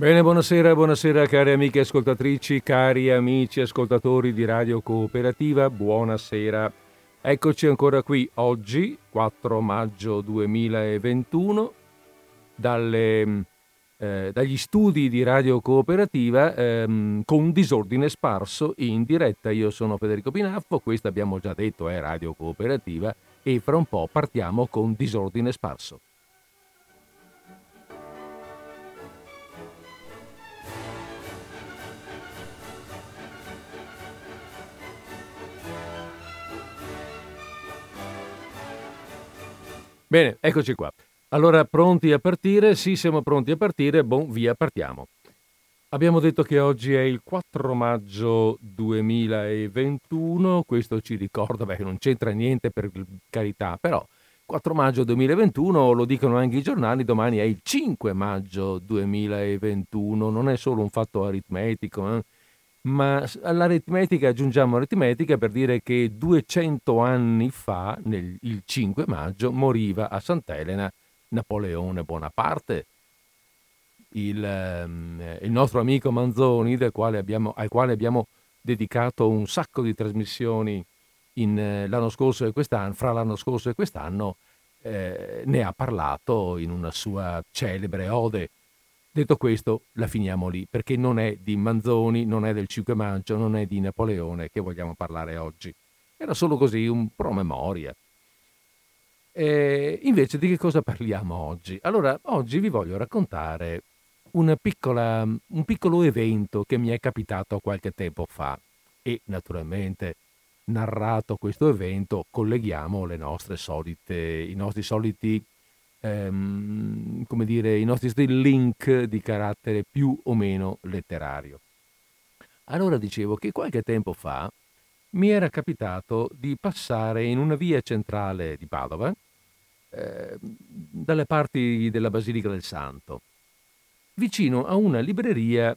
Bene, buonasera, buonasera cari amiche ascoltatrici, cari amici ascoltatori di Radio Cooperativa, buonasera. Eccoci ancora qui oggi, 4 maggio 2021, dalle, eh, dagli studi di Radio Cooperativa ehm, con disordine sparso in diretta. Io sono Federico Pinaffo, questo abbiamo già detto è Radio Cooperativa e fra un po' partiamo con disordine sparso. Bene, eccoci qua. Allora, pronti a partire? Sì, siamo pronti a partire. Bon, via, partiamo. Abbiamo detto che oggi è il 4 maggio 2021, questo ci ricorda, beh, non c'entra niente per carità, però 4 maggio 2021, lo dicono anche i giornali, domani è il 5 maggio 2021, non è solo un fatto aritmetico, eh? Ma all'aritmetica aggiungiamo aritmetica per dire che 200 anni fa, nel, il 5 maggio, moriva a Sant'Elena Napoleone Bonaparte, il, ehm, il nostro amico Manzoni, quale abbiamo, al quale abbiamo dedicato un sacco di trasmissioni in, eh, l'anno scorso e quest'anno, fra l'anno scorso e quest'anno, eh, ne ha parlato in una sua celebre ode Detto questo, la finiamo lì, perché non è di Manzoni, non è del 5 maggio, non è di Napoleone che vogliamo parlare oggi. Era solo così un promemoria. E invece di che cosa parliamo oggi? Allora, oggi vi voglio raccontare piccola, un piccolo evento che mi è capitato qualche tempo fa e naturalmente narrato questo evento colleghiamo solite, i nostri soliti ehm, come dire, i nostri link di carattere più o meno letterario. Allora dicevo che qualche tempo fa mi era capitato di passare in una via centrale di Padova, eh, dalle parti della Basilica del Santo, vicino a una libreria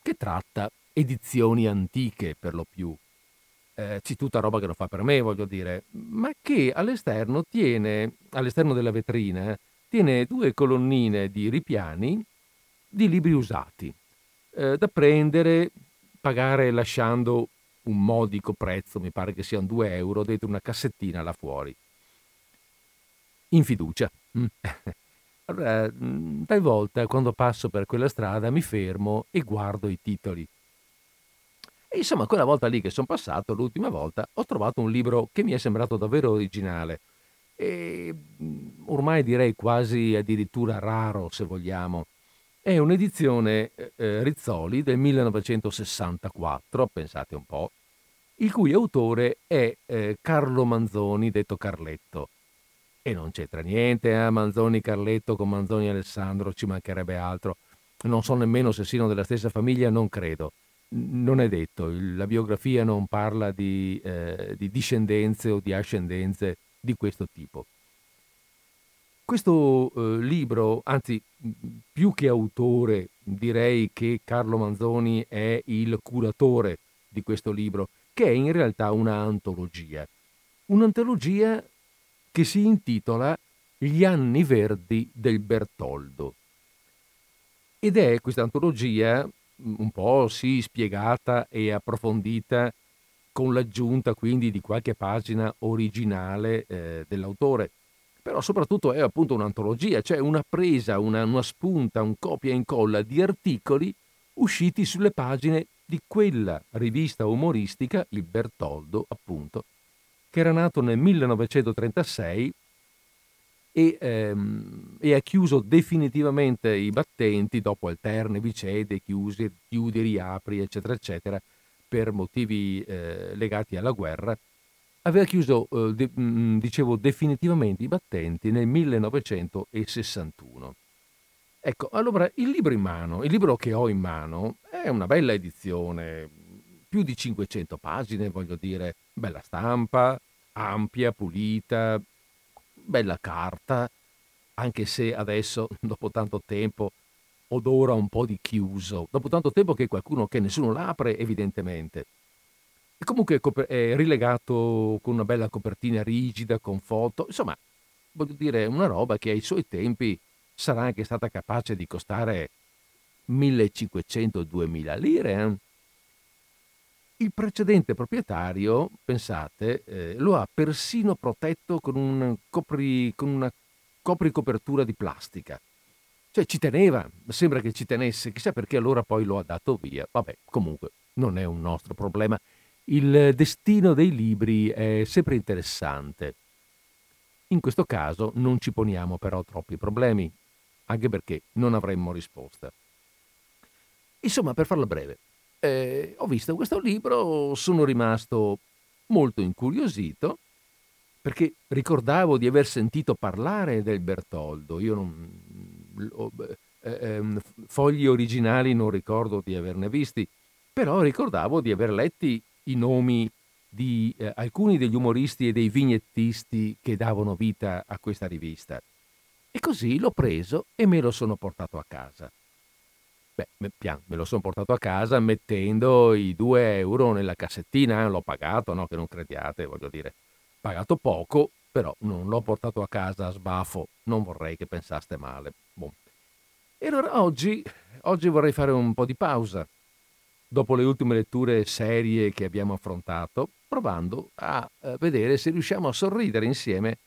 che tratta edizioni antiche per lo più. Eh, c'è tutta roba che non fa per me, voglio dire, ma che all'esterno tiene, all'esterno della vetrina, tiene due colonnine di ripiani di libri usati, eh, da prendere, pagare lasciando un modico prezzo, mi pare che siano 2 euro, dentro una cassettina là fuori. In fiducia. Mm. allora, mm, talvolta quando passo per quella strada mi fermo e guardo i titoli. E insomma, quella volta lì che sono passato, l'ultima volta, ho trovato un libro che mi è sembrato davvero originale e mm, ormai direi quasi addirittura raro se vogliamo. È un'edizione eh, eh Rizzoli del 1964, pensate un po', il cui autore è eh, Carlo Manzoni, detto Carletto. E non c'entra niente a eh? Manzoni Carletto con Manzoni Alessandro, ci mancherebbe altro. Non so nemmeno se siano della stessa famiglia, non credo. Non è detto, la biografia non parla di, eh, di discendenze o di ascendenze di questo tipo. Questo eh, libro, anzi più che autore, direi che Carlo Manzoni è il curatore di questo libro, che è in realtà una antologia. Un'antologia che si intitola Gli anni verdi del Bertoldo. Ed è questa antologia un po' sì spiegata e approfondita con l'aggiunta quindi di qualche pagina originale eh, dell'autore. Però soprattutto è appunto un'antologia, cioè una presa, una, una spunta, un copia e incolla di articoli usciti sulle pagine di quella rivista umoristica, il Bertoldo appunto, che era nato nel 1936 e, ehm, e, ha chiuso definitivamente i battenti dopo alterne vicende, chiusi, chiudi, riapri, eccetera, eccetera, per motivi eh, legati alla guerra, aveva chiuso, eh, de, mh, mm, dicevo, definitivamente i battenti nel 1961. Ecco, allora il libro in mano, il libro che ho in mano, è una bella edizione, più di 500 pagine, voglio dire, bella stampa, ampia, pulita, bella carta, anche se adesso, dopo tanto tempo, odora un po' di chiuso, dopo tanto tempo che qualcuno che nessuno l'apre evidentemente. E comunque è rilegato con una bella copertina rigida, con foto, insomma, voglio dire, una roba che ai suoi tempi sarà anche stata capace di costare 1500-2000 lire. Eh? Il precedente proprietario, pensate, eh, lo ha persino protetto con, un copri, con una copricopertura di plastica. Cioè ci teneva, sembra che ci tenesse, chissà perché allora poi lo ha dato via. Vabbè, comunque non è un nostro problema. Il destino dei libri è sempre interessante. In questo caso non ci poniamo però troppi problemi, anche perché non avremmo risposta. Insomma, per farla breve, eh, ho visto questo libro, sono rimasto molto incuriosito perché ricordavo di aver sentito parlare del Bertoldo. Io non, eh, eh, fogli originali non ricordo di averne visti, però ricordavo di aver letti i nomi di eh, alcuni degli umoristi e dei vignettisti che davano vita a questa rivista. E così l'ho preso e me lo sono portato a casa. Beh, me lo sono portato a casa mettendo i 2 euro nella cassettina, l'ho pagato, no? Che non crediate, voglio dire. Pagato poco, però non l'ho portato a casa a sbafo, non vorrei che pensaste male. Bon. E allora oggi, oggi vorrei fare un po' di pausa, dopo le ultime letture serie che abbiamo affrontato, provando a eh, vedere se riusciamo a sorridere insieme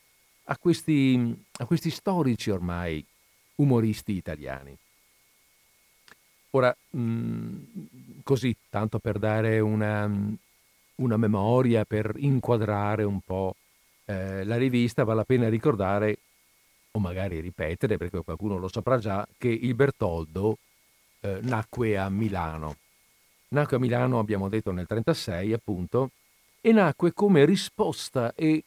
a questi, a questi storici ormai umoristi italiani. Ora, mh, mm, così, tanto per dare una, una, memoria, per inquadrare un po' eh, la rivista, vale la pena ricordare, o magari ripetere, perché qualcuno lo saprà già, che il Bertoldo eh, nacque a Milano. Nacque a Milano, abbiamo detto, nel 1936, appunto, e nacque come risposta e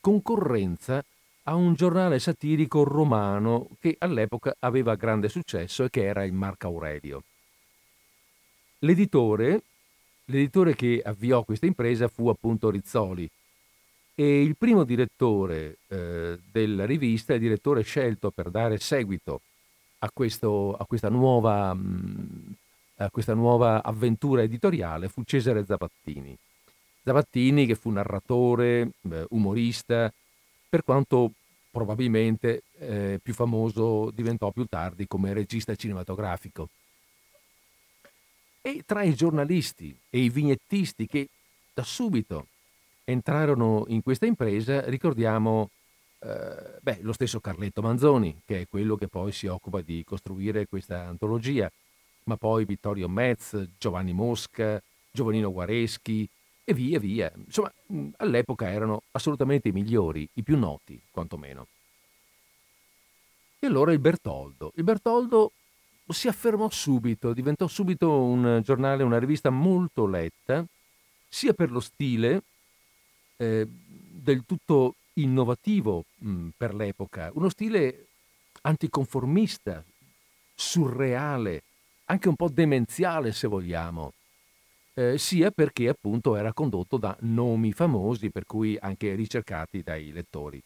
concorrenza a un giornale satirico romano che all'epoca aveva grande successo e che era il Marco Aurelio. L'editore, l'editore che avviò questa impresa fu appunto Rizzoli e il primo direttore eh, della rivista, il direttore scelto per dare seguito a, questo, a, questa nuova, mm, a questa nuova avventura editoriale fu Cesare Zabattini. Zavattini, che fu narratore, eh, umorista, per quanto probabilmente eh, più famoso diventò più tardi come regista cinematografico. E tra i giornalisti e i vignettisti che da subito entrarono in questa impresa ricordiamo eh, beh, lo stesso Carletto Manzoni, che è quello che poi si occupa di costruire questa antologia, ma poi Vittorio Metz, Giovanni Mosca, Giovannino Guareschi, e via via. Insomma, all'epoca erano assolutamente i migliori, i più noti, quantomeno. E allora il Bertoldo. Il Bertoldo si affermò subito, diventò subito un giornale, una rivista molto letta, sia per lo stile eh, del tutto innovativo mh, per l'epoca, uno stile anticonformista, surreale, anche un po' demenziale se vogliamo, eh, sia perché appunto era condotto da nomi famosi, per cui anche ricercati dai lettori.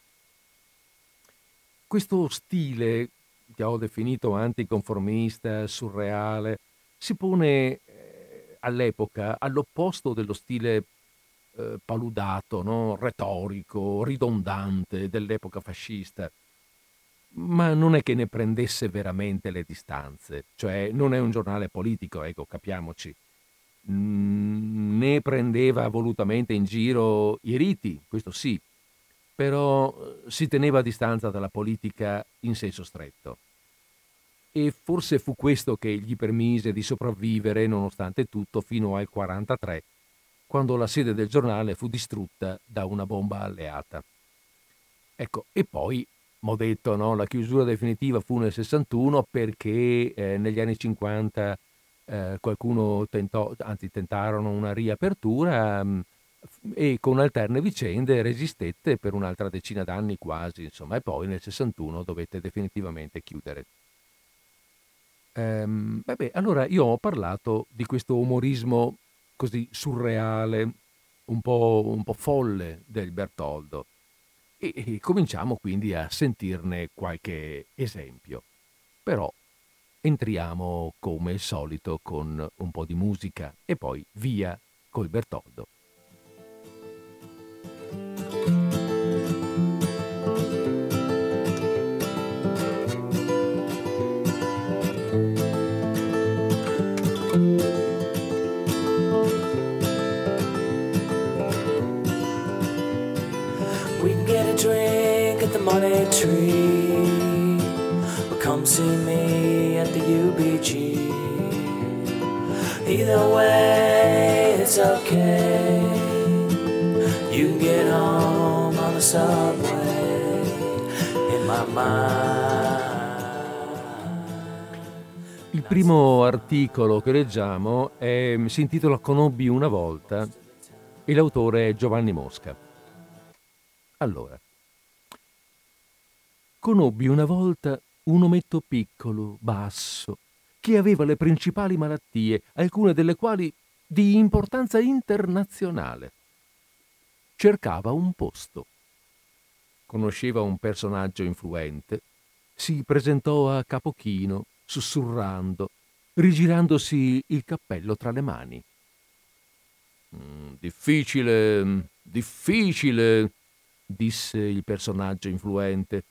Questo stile, che ho definito anticonformista, surreale, si pone eh, all'epoca all'opposto dello stile eh, paludato, no? retorico, ridondante dell'epoca fascista ma non è che ne prendesse veramente le distanze, cioè non è un giornale politico, ecco, capiamoci. Ne prendeva volutamente in giro i riti, questo sì, però eh, si teneva a distanza dalla politica in senso stretto. E forse fu questo che gli permise di sopravvivere, nonostante tutto, fino al 1943, quando la sede del giornale fu distrutta da una bomba alleata. Ecco, e poi, ho detto, no, la chiusura definitiva fu nel 61 perché eh, negli anni 50 eh, qualcuno tentò, anzi tentarono una riapertura mh, mm, e con alterne vicende resistette per un'altra decina d'anni quasi, insomma, e poi nel 61 dovette definitivamente chiudere. Ehm, vabbè, allora io ho parlato di questo umorismo così surreale, un po', un po folle del Bertoldo e, e cominciamo quindi a sentirne qualche esempio. Però entriamo come al solito con un po' di musica e poi via col Bertoldo. money tree. Come see me at the UBG. Either way, it's okay. You can get home on the subway in my mind. Il primo articolo che leggiamo è- si intitola Conobbi una volta e l'autore è Giovanni Mosca. Allora, conobbi una volta un ometto piccolo, basso, che aveva le principali malattie, alcune delle quali di importanza internazionale. Cercava un posto. Conosceva un personaggio influente, si presentò a capochino, sussurrando, rigirandosi il cappello tra le mani. "Mm, difficile, mm, difficile, disse il personaggio influente.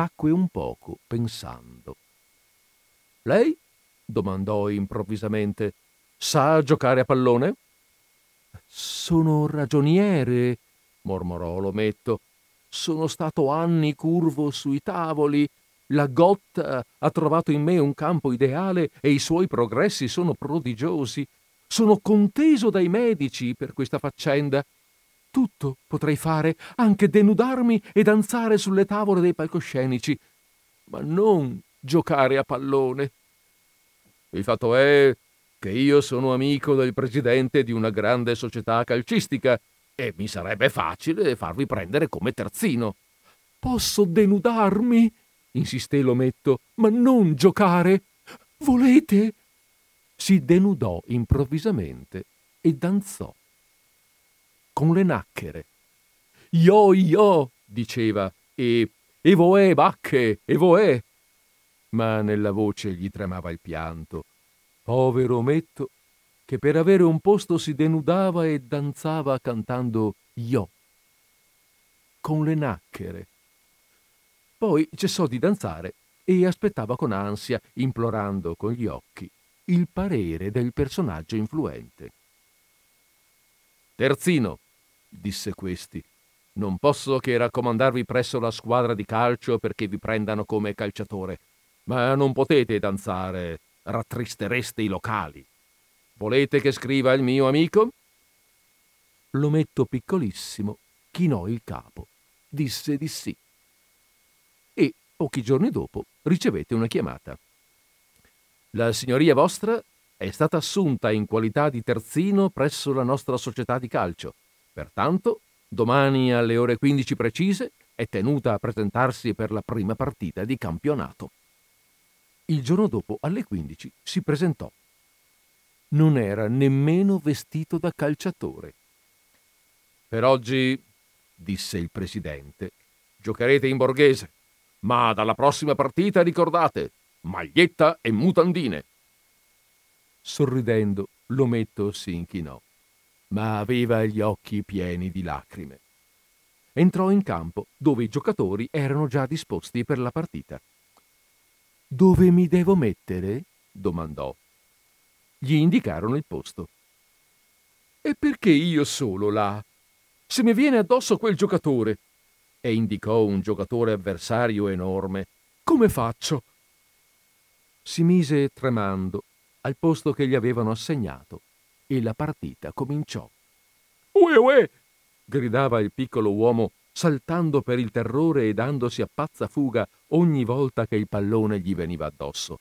Tacque un poco, pensando. Lei? domandò improvvisamente. Sa giocare a pallone? Sono ragioniere, mormorò l'ometto. Sono stato anni curvo sui tavoli. La Gotta ha trovato in me un campo ideale e i suoi progressi sono prodigiosi. Sono conteso dai medici per questa faccenda. Tutto potrei fare, anche denudarmi e danzare sulle tavole dei palcoscenici, ma non giocare a pallone. Il fatto è che io sono amico del presidente di una grande società calcistica e mi sarebbe facile farvi prendere come terzino. Posso denudarmi? insisté l'ometto, ma non giocare. Volete? Si denudò improvvisamente e danzò. Con le nacchere. Io, io, diceva, e e voè, bacche, e voè. Ma nella voce gli tremava il pianto. Povero ometto, che per avere un posto si denudava e danzava cantando io. Con le nacchere. Poi cessò di danzare e aspettava con ansia, implorando con gli occhi, il parere del personaggio influente. Terzino, disse questi, non posso che raccomandarvi presso la squadra di calcio perché vi prendano come calciatore, ma non potete danzare, rattristereste i locali. Volete che scriva il mio amico? L'ometto piccolissimo chinò il capo, disse di sì. E pochi giorni dopo ricevette una chiamata. La signoria vostra è stata assunta in qualità di terzino presso la nostra società di calcio. Pertanto, domani alle ore 15 precise è tenuta a presentarsi per la prima partita di campionato. Il giorno dopo, alle 15, si presentò. Non era nemmeno vestito da calciatore. Per oggi, disse il presidente, giocherete in borghese, ma dalla prossima partita ricordate, maglietta e mutandine. Sorridendo, l'ometto si inchinò, ma aveva gli occhi pieni di lacrime. Entrò in campo, dove i giocatori erano già disposti per la partita. Dove mi devo mettere? domandò. Gli indicarono il posto. E perché io solo là? Se mi viene addosso quel giocatore. E indicò un giocatore avversario enorme. Come faccio? Si mise tremando al posto che gli avevano assegnato e la partita cominciò. Uè, uè! gridava il piccolo uomo, saltando per il terrore e dandosi a pazza fuga ogni volta che il pallone gli veniva addosso.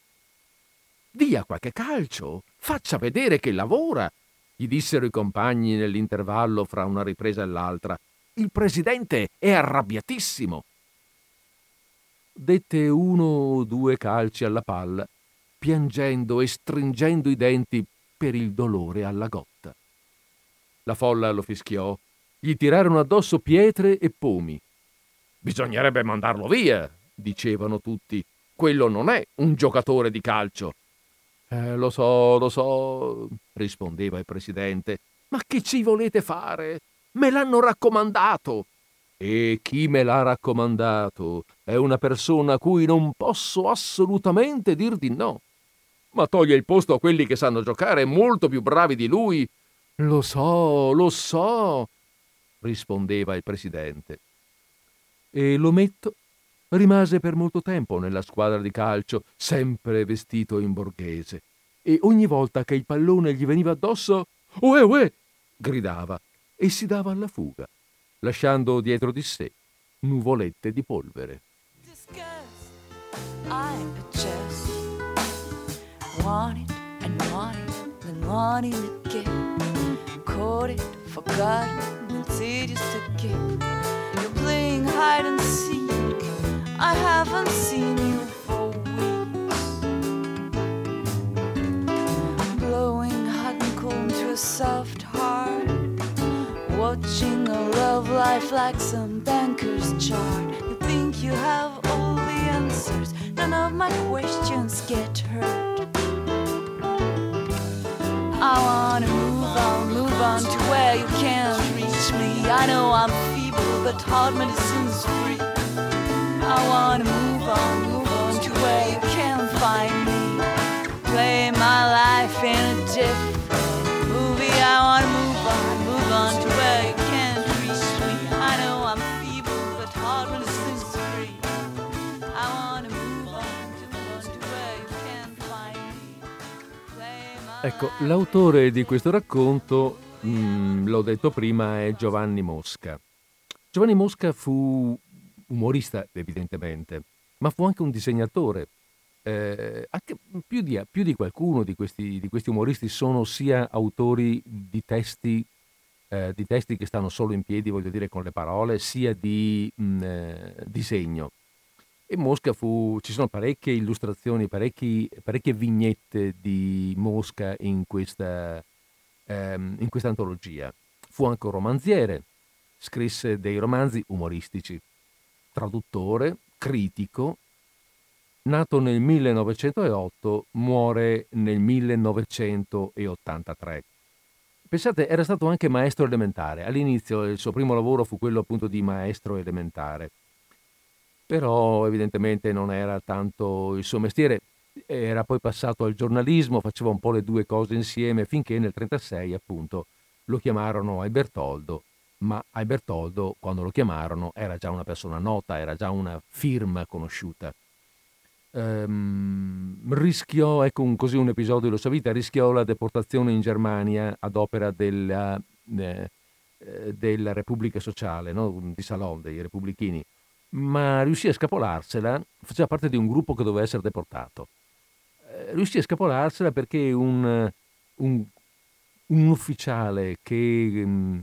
Dia qualche calcio, faccia vedere che lavora, gli dissero i compagni nell'intervallo fra una ripresa e l'altra. Il presidente è arrabbiatissimo. Dette uno o due calci alla palla, piangendo e stringendo i denti per il dolore alla gotta. La folla lo fischiò, gli tirarono addosso pietre e pomi. Bisognerebbe mandarlo via, dicevano tutti. Quello non è un giocatore di calcio. Eh, lo so, lo so, rispondeva il presidente. Ma che ci volete fare? Me l'hanno raccomandato. E chi me l'ha raccomandato è una persona a cui non posso assolutamente dir di no. Ma toglie il posto a quelli che sanno giocare molto più bravi di lui. Lo so, lo so. rispondeva il presidente. E l'ometto rimase per molto tempo nella squadra di calcio, sempre vestito in borghese, e ogni volta che il pallone gli veniva addosso, uè uè, gridava e si dava alla fuga, lasciando dietro di sé nuvolette di polvere. Want it and want it and wanting to get caught it, forgotten, insidious to get. You're playing hide and seek. I haven't seen you for weeks. Blowing hot and cold to a soft heart. Watching a love life like some banker's chart. You think you have all the answers. None of my questions get hurt. I wanna move on, move on to where you can't reach me. I know I'm feeble, but hard medicine's free. I wanna move on, move on to where you can't find me. Play my life in a different Ecco, l'autore di questo racconto, mh, l'ho detto prima, è Giovanni Mosca. Giovanni Mosca fu umorista evidentemente, ma fu anche un disegnatore. Eh, anche più di, più di qualcuno di questi, di questi, umoristi sono sia autori di testi, eh, di testi, che stanno solo in piedi, voglio dire, con le parole, sia di mh, mm, eh, disegno. E Mosca fu, ci sono parecchie illustrazioni, parecchie vignette di Mosca in questa, ehm, in questa antologia. Fu anche un romanziere, scrisse dei romanzi umoristici traduttore, critico, nato nel 1908, muore nel 1983. Pensate, era stato anche maestro elementare. All'inizio il suo primo lavoro fu quello appunto di maestro elementare. Però evidentemente non era tanto il suo mestiere. Era poi passato al giornalismo, faceva un po' le due cose insieme finché nel 1936 appunto lo chiamarono ai Bertoldo ma Albertoldo, quando lo chiamarono, era già una persona nota, era già una firma conosciuta. Ehm, rischiò, ecco un, così un episodio della sua vita, rischiò la deportazione in Germania ad opera della, eh, eh della Repubblica Sociale, no? di Salon, dei repubblichini, ma riuscì a scapolarsela, faceva parte di un gruppo che doveva essere deportato. Eh, riuscì a scapolarsela perché un, un, un ufficiale che... Mm,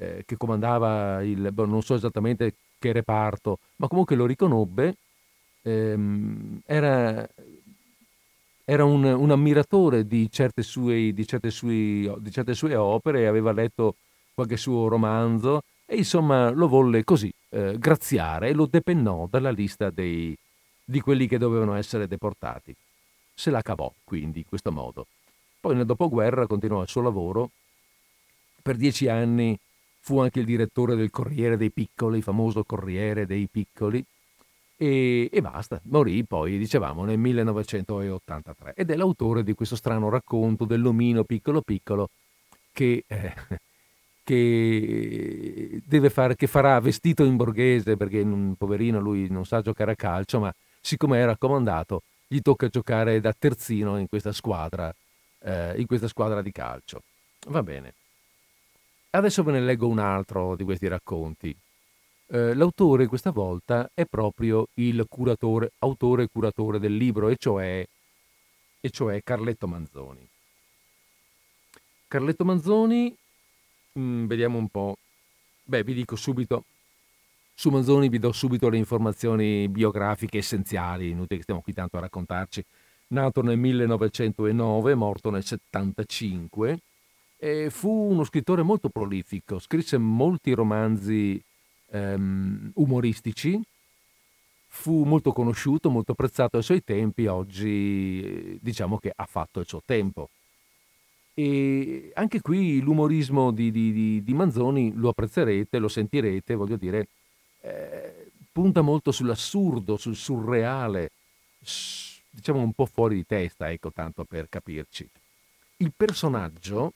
eh, che comandava il, boh, non so esattamente che reparto, ma comunque lo riconobbe, ehm, era, era un, un, ammiratore di certe, sue, di, certe sue, di certe, sue, opere, aveva letto qualche suo romanzo e insomma lo volle così eh, graziare e lo depennò dalla lista dei, di quelli che dovevano essere deportati. Se la cavò quindi in questo modo. Poi nel dopoguerra continuò il suo lavoro. Per dieci anni fu anche il direttore del Corriere dei Piccoli, il famoso Corriere dei Piccoli, e, e, basta, morì poi, dicevamo, nel 1983 ed è l'autore di questo strano racconto dell'omino piccolo piccolo che, eh, che, fare, che farà vestito in borghese perché un poverino lui non sa giocare a calcio, ma siccome è raccomandato gli tocca giocare da terzino in questa squadra, eh, in questa squadra di calcio. Va bene. Adesso ve ne leggo un altro di questi racconti. Eh, l'autore questa volta è proprio il curatore, autore e curatore del libro, e cioè, e cioè Carletto Manzoni. Carletto Manzoni, mh, mm, vediamo un po'. Beh, vi dico subito, su Manzoni vi do subito le informazioni biografiche essenziali, inutile che stiamo qui tanto a raccontarci. Nato nel 1909, morto nel 1975 e fu uno scrittore molto prolifico, scrisse molti romanzi ehm, umoristici, fu molto conosciuto, molto apprezzato ai suoi tempi, oggi diciamo che ha fatto il suo tempo. E anche qui l'umorismo di, di, di Manzoni lo apprezzerete, lo sentirete, voglio dire, eh, punta molto sull'assurdo, sul surreale, diciamo un po' fuori di testa, ecco tanto per capirci. Il personaggio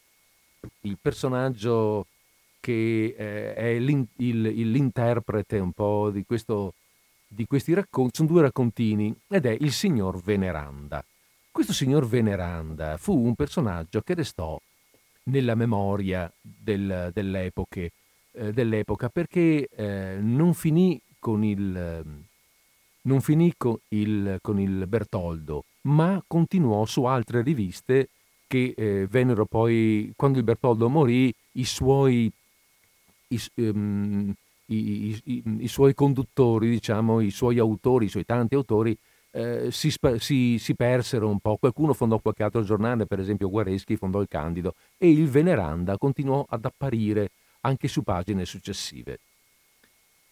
il personaggio che eh, è l'in- il, l'interprete un po' di, questo, di questi racconti, sono due raccontini, ed è il signor Veneranda. Questo signor Veneranda fu un personaggio che restò nella memoria del, dell'epoche, eh, dell'epoca perché eh, non finì con il, non finì con il, con il Bertoldo, ma continuò su altre riviste che eh, vennero poi, quando il Bertoldo morì, i suoi, i, um, i, i, suoi conduttori, diciamo, i suoi autori, i suoi tanti autori, eh, si, si, si, persero un po'. Qualcuno fondò qualche altro giornale, per esempio Guareschi fondò il Candido, e il Veneranda continuò ad apparire anche su pagine successive.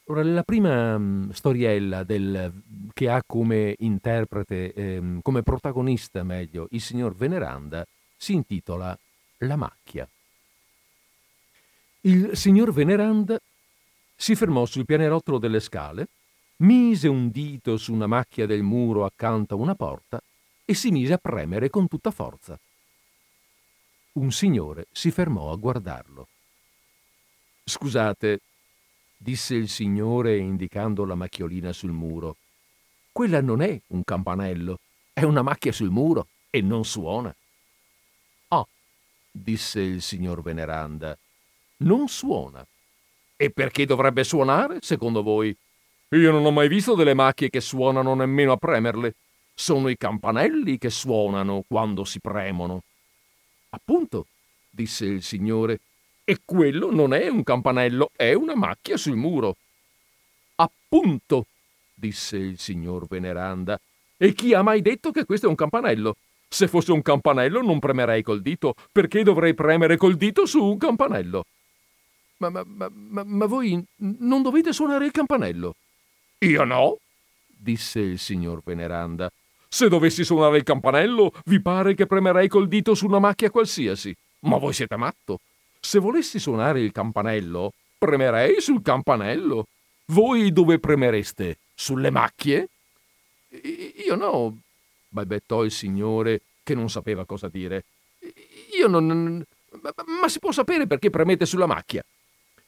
Ora, la prima um, storiella del, che ha come interprete, ehm, come protagonista meglio, il signor Veneranda, si intitola La macchia. Il signor Veneranda si fermò sul pianerottolo delle scale mise un dito su una macchia del muro accanto a una porta e si mise a premere con tutta forza. Un signore si fermò a guardarlo. Scusate, disse il signore indicando la macchiolina sul muro. Quella non è un campanello, è una macchia sul muro e non suona. Ah, disse il signor Veneranda, non suona. E perché dovrebbe suonare, secondo voi? Io non ho mai visto delle macchie che suonano nemmeno a premerle. Sono i campanelli che suonano quando si premono. Appunto, disse il signore, e quello non è un campanello, è una macchia sul muro. Appunto, disse il signor Veneranda, e chi ha mai detto che questo è un campanello? Se fosse un campanello non premerei col dito, perché dovrei premere col dito su un campanello? Ma, ma, ma, ma voi non dovete suonare il campanello. Io no, disse il signor Veneranda. Se dovessi suonare il campanello, vi pare che premerei col dito su una macchia qualsiasi. Ma voi siete matto. Se volessi suonare il campanello, premerei sul campanello. Voi dove premereste? Sulle macchie? Io no, balbettò il signore che non sapeva cosa dire. Io non. Ma si può sapere perché premete sulla macchia?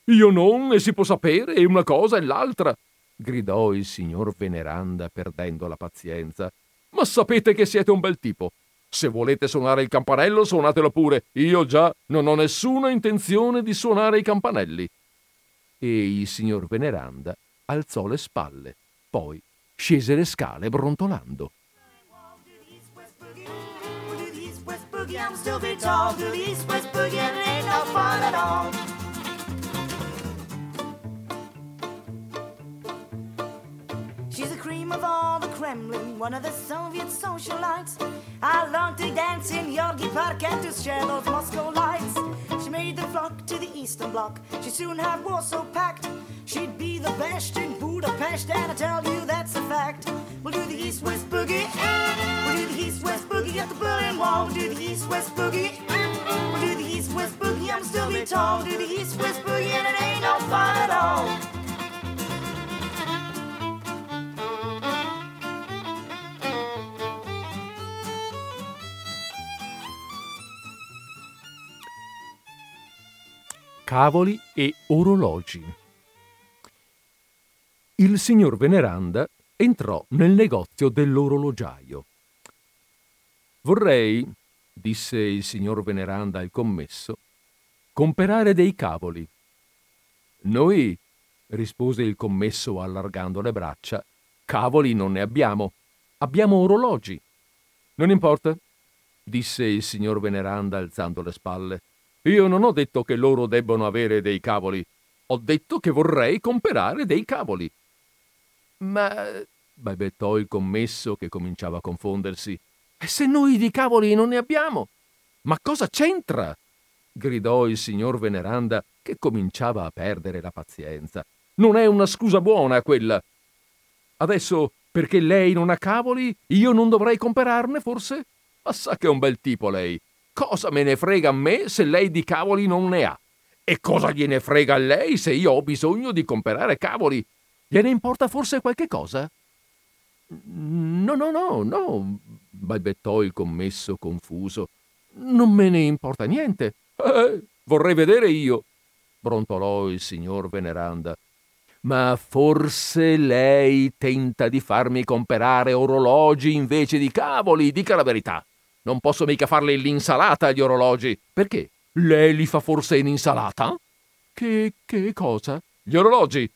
Io non, e si può sapere, e una cosa e l'altra gridò il signor Veneranda perdendo la pazienza. Ma sapete che siete un bel tipo. Se volete suonare il campanello, suonatelo pure. Io già non ho nessuna intenzione di suonare i campanelli. E il signor Veneranda alzò le spalle, poi scese le scale brontolando. I'm still big tall, do east west boogie and it ain't no fun at all. Cream of all the Kremlin, one of the Soviet socialites. I long to dance in Yorgi Park and to share those Moscow lights. She made the flock to the Eastern Bloc. She soon had Warsaw packed. She'd be the best in Budapest, and I tell you that's a fact. We'll do the East-West boogie. We'll do the East-West boogie at the Berlin Wall. We'll do the East-West boogie. We'll do the East-West boogie. I'm still be tall. We'll do the East-West boogie, and it ain't no fun at all. Cavoli e orologi. Il signor Veneranda entrò nel negozio dell'orologiaio. Vorrei, disse il signor Veneranda al commesso, comperare dei cavoli. Noi, rispose il commesso allargando le braccia, cavoli non ne abbiamo, abbiamo orologi. Non importa, disse il signor Veneranda alzando le spalle. Io non ho detto che loro debbono avere dei cavoli. Ho detto che vorrei comperare dei cavoli. Ma. balbettò il commesso che cominciava a confondersi. E se noi di cavoli non ne abbiamo? Ma cosa c'entra? gridò il signor Veneranda che cominciava a perdere la pazienza. Non è una scusa buona quella. Adesso, perché lei non ha cavoli, io non dovrei comperarne, forse? Ma sa che è un bel tipo lei. Cosa me ne frega a me se lei di cavoli non ne ha? E cosa gliene frega a lei se io ho bisogno di comprare cavoli? Gliene importa forse qualche cosa? No, no, no, no, balbettò il commesso confuso. Non me ne importa niente. Eh, vorrei vedere io. brontolò il signor Veneranda. Ma forse lei tenta di farmi comperare orologi invece di cavoli, dica la verità. Non posso mica farle l'insalata agli orologi. Perché? Lei li fa forse in insalata? Che, che cosa? Gli orologi.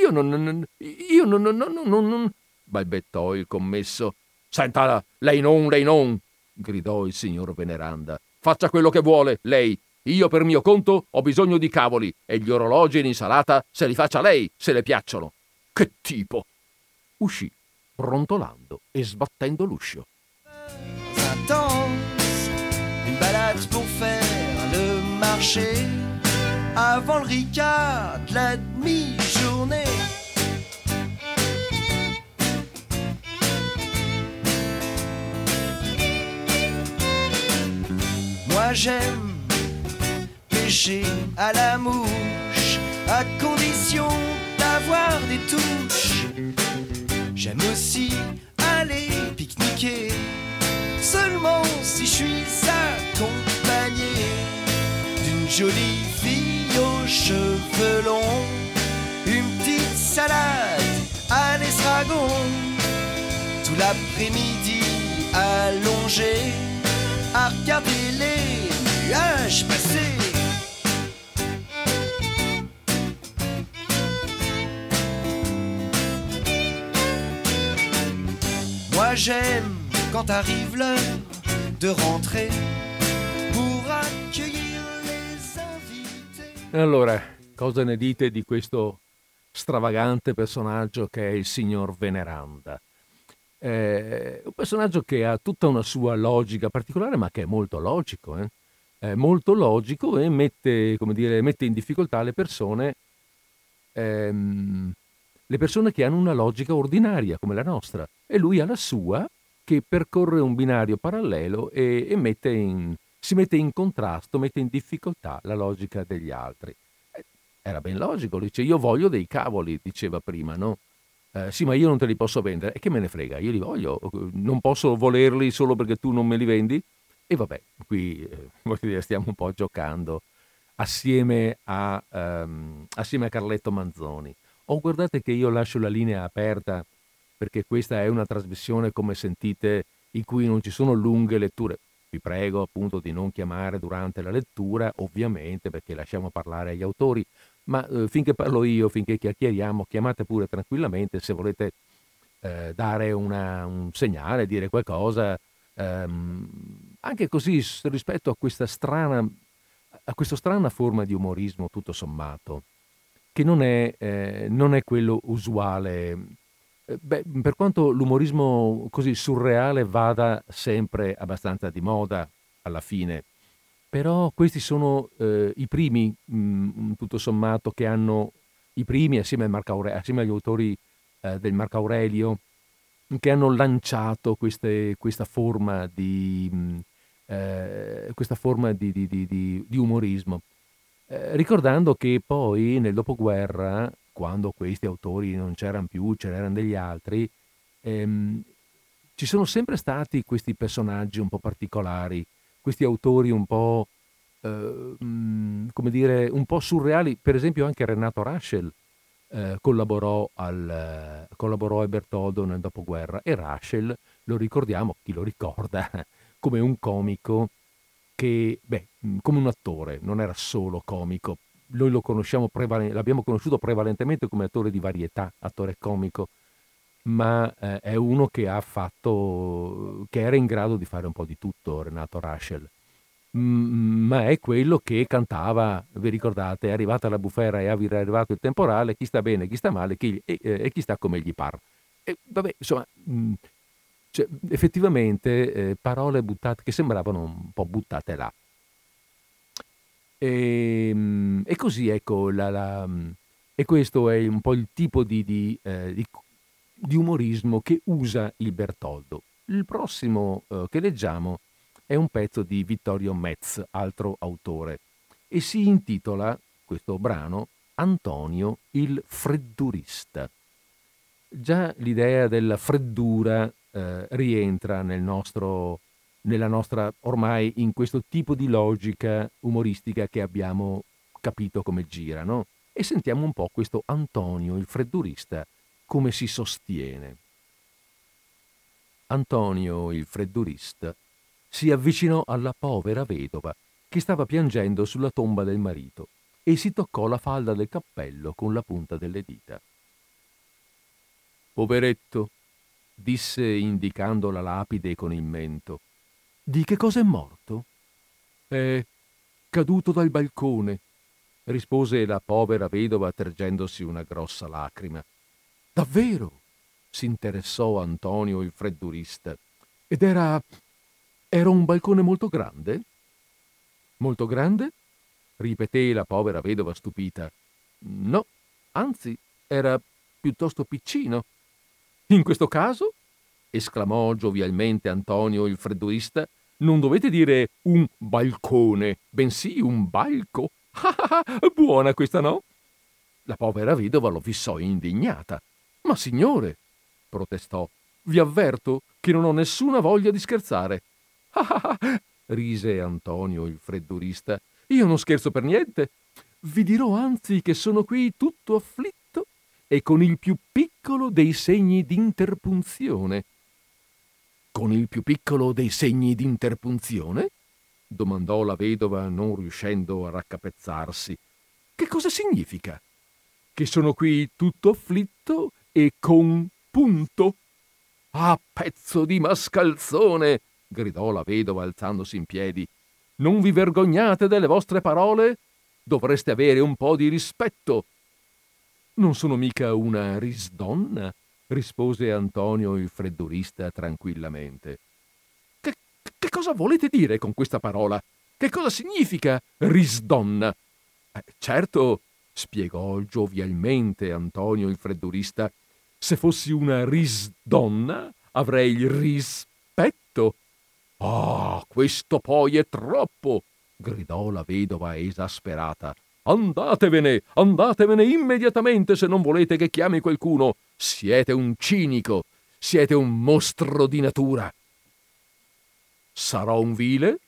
Io non. Io non. non, non, non, balbettò il commesso. Senta, lei non, lei non, gridò il signor Veneranda. Faccia quello che vuole, lei. Io per mio conto ho bisogno di cavoli e gli orologi in insalata se li faccia lei, se le piacciono. Che tipo! Uscì, brontolando e sbattendo l'uscio. Pour faire le marché avant le ricard de la demi-journée. Moi j'aime pêcher à la mouche, à condition d'avoir des touches. J'aime aussi aller pique-niquer, seulement si je suis accompagné d'une jolie fille aux cheveux longs, une petite salade à l'estragon, tout l'après-midi allongé à regarder les nuages passer. Moi j'aime quand arrive l'heure de rentrer pour accueillir les invités. Allora, cosa ne dite di questo stravagante personaggio che è il signor Veneranda? È un personaggio che ha tutta una sua logica particolare, ma che è molto logico, eh? È molto logico e mette, dire, mette in difficoltà le persone, ehm, le persone che hanno una logica ordinaria come la nostra. E lui ha la sua, che percorre un binario parallelo e, e mette in, si mette in contrasto, mette in difficoltà la logica degli altri. Eh, era ben logico, dice io voglio dei cavoli, diceva prima, no? Eh, sì, ma io non te li posso vendere. E che me ne frega? Io li voglio. Non posso volerli solo perché tu non me li vendi? E vabbè, qui eh, dire, stiamo un po' giocando assieme a, um, assieme a Carletto Manzoni. O oh, guardate che io lascio la linea aperta perché questa è una trasmissione, come sentite, in cui non ci sono lunghe letture. Vi prego appunto di non chiamare durante la lettura, ovviamente perché lasciamo parlare agli autori, ma eh, finché parlo io, finché chiacchieriamo, chiamate pure tranquillamente se volete eh, dare una, un segnale, dire qualcosa, ehm, anche così rispetto a questa strana, a questa strana forma di umorismo tutto sommato, che non è, eh, non è quello usuale. Eh, beh, per quanto l'umorismo così surreale vada sempre abbastanza di moda alla fine, però questi sono eh, i primi, mh, mm, tutto sommato, che hanno i primi, assieme, Aure- assieme agli autori eh, del Marco Aurelio, che hanno lanciato queste, questa forma di, mh, mm, eh, questa forma di, di, di umorismo. Eh, ricordando che poi nel dopoguerra, quando questi autori non c'erano più, c'erano degli altri, ehm, ci sono sempre stati questi personaggi un po' particolari, questi autori un po', eh, mm, come dire, un po' surreali. Per esempio anche Renato Raschel eh, collaborò, al, collaborò a Bertoldo nel dopoguerra e Raschel, lo ricordiamo, chi lo ricorda, come un comico che, beh, mm, come un attore, non era solo comico. Noi lo prevalen- l'abbiamo conosciuto prevalentemente come attore di varietà, attore comico, ma eh, è uno che ha fatto, che era in grado di fare un po' di tutto, Renato Raschel. Mm, ma è quello che cantava, vi ricordate, è arrivata la bufera e è arrivato il temporale, chi sta bene, chi sta male chi, e, e, chi sta come gli par. E vabbè, insomma, mm, cioè, effettivamente eh, parole buttate che sembravano un po' buttate là. E, ehm, e così ecco, la, la, e questo è un po' il tipo di, di, eh, di di umorismo che usa il Bertoldo. Il prossimo eh, che leggiamo è un pezzo di Vittorio Metz, altro autore, e si intitola, questo brano, Antonio il freddurista. Già l'idea della freddura eh, rientra nel nostro, nella nostra, ormai in questo tipo di logica umoristica che abbiamo capito come girano e sentiamo un po' questo Antonio, il freddurista, come si sostiene. Antonio, il freddurista, si avvicinò alla povera vedova che stava piangendo sulla tomba del marito e si toccò la falda del cappello con la punta delle dita. Poveretto, disse indicando la lapide con il mento, di che cosa è morto? È caduto dal balcone, rispose la povera vedova tergendosi una grossa lacrima. Davvero? si interessò Antonio il freddurista. Ed era. era un balcone molto grande? Molto grande? ripeté la povera vedova stupita. No, anzi, era piuttosto piccino. In questo caso, esclamò giovialmente Antonio il freddurista, non dovete dire un balcone, bensì un balco. Ah, buona questa, no? La povera vedova lo fissò indignata. Ma signore, protestò, vi avverto che non ho nessuna voglia di scherzare. Ah, rise Antonio il freddurista. Io non scherzo per niente. Vi dirò anzi che sono qui tutto afflitto e con il più piccolo dei segni d'interpunzione. Con il più piccolo dei segni d'interpunzione? domandò la vedova non riuscendo a raccapezzarsi. Che cosa significa? Che sono qui tutto afflitto e con punto. Ah, pezzo di mascalzone! gridò la vedova alzandosi in piedi. Non vi vergognate delle vostre parole? Dovreste avere un po' di rispetto. Non sono mica una risdonna, rispose Antonio il freddurista tranquillamente. Che, che cosa volete dire con questa parola? Che cosa significa risdonna? Eh, certo, spiegò giovialmente Antonio il freddurista, se fossi una risdonna avrei il rispetto. Ah, questo poi è troppo! gridò la vedova esasperata. Andatevene, andatevene immediatamente se non volete che chiami qualcuno. Siete un cinico, siete un mostro di natura. Sarò un vile?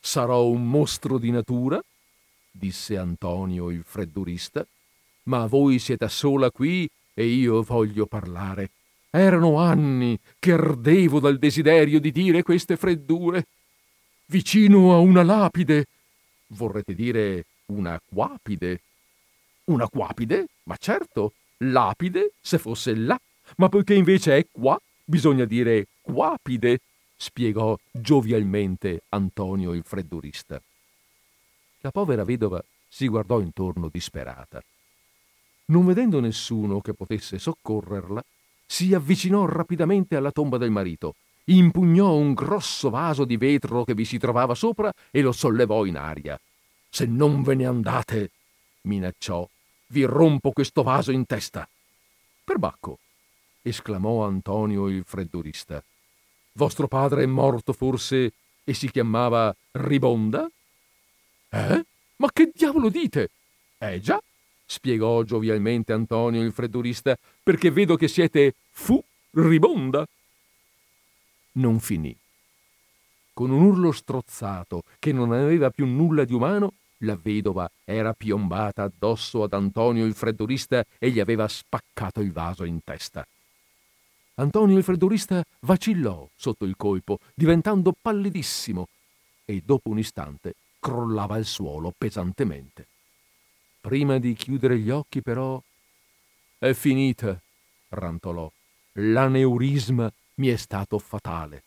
Sarò un mostro di natura? disse Antonio il freddurista. Ma voi siete sola qui e io voglio parlare. Erano anni che ardevo dal desiderio di dire queste freddure. Vicino a una lapide. Vorrete dire una quapide? Una quapide? Ma certo, lapide se fosse là. Ma poiché invece è qua, bisogna dire quapide, spiegò giovialmente Antonio il freddurista. La povera vedova si guardò intorno disperata. Non vedendo nessuno che potesse soccorrerla, si avvicinò rapidamente alla tomba del marito, impugnò un grosso vaso di vetro che vi si trovava sopra e lo sollevò in aria. Se non ve ne andate, minacciò, vi rompo questo vaso in testa. Perbacco, esclamò Antonio il freddurista. Vostro padre è morto forse e si chiamava Ribonda? Eh? Ma che diavolo dite? Eh già, spiegò giovialmente Antonio il freddurista, perché vedo che siete fu ribonda. Non finì. Con un urlo strozzato, che non aveva più nulla di umano, la vedova era piombata addosso ad Antonio il freddurista e gli aveva spaccato il vaso in testa. Antonio il freddurista vacillò sotto il colpo, diventando pallidissimo, e dopo un istante crollava al suolo pesantemente. Prima di chiudere gli occhi, però. È finita, rantolò. L'aneurisma mi è stato fatale.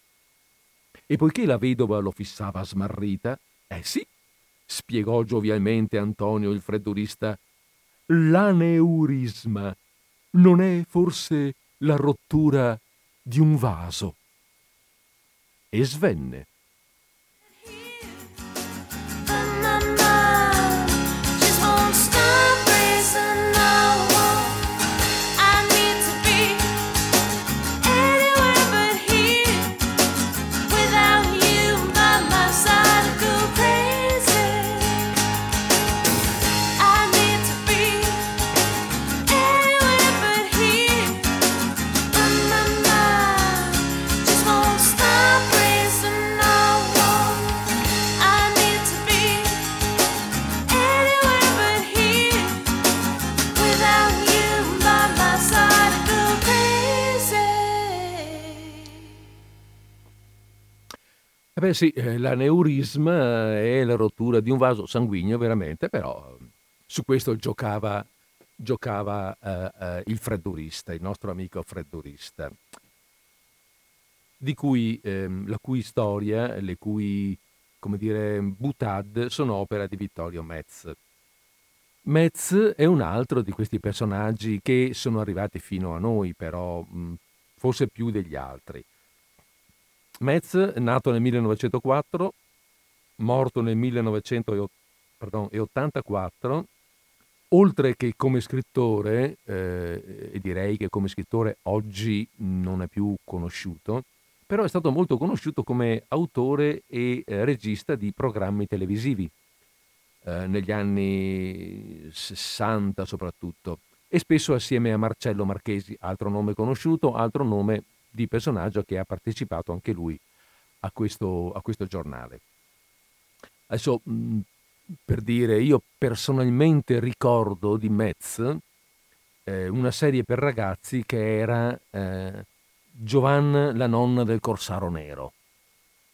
E poiché la vedova lo fissava smarrita, eh sì, spiegò giovialmente Antonio il freddurista, l'aneurisma non è forse la rottura di un vaso? E svenne. Beh sì, eh, l'aneurisma è la rottura di un vaso sanguigno veramente, però su questo giocava, giocava eh, eh, il freddurista, il nostro amico freddurista, cui, ehm, la cui storia, le cui, come dire, butad sono opera di Vittorio Metz. Metz è un altro di questi personaggi che sono arrivati fino a noi, però mh, forse più degli altri. Metz, nato nel 1904, morto nel 1984, oltre che come scrittore, eh, e direi che come scrittore oggi non è più conosciuto, però è stato molto conosciuto come autore e eh, regista di programmi televisivi eh, negli anni 60 soprattutto, e spesso assieme a Marcello Marchesi, altro nome conosciuto, altro nome di personaggio che ha partecipato anche lui a questo, a questo giornale. Adesso, per dire, io personalmente ricordo di Metz eh, una serie per ragazzi che era eh, Giovanna, la nonna del Corsaro Nero,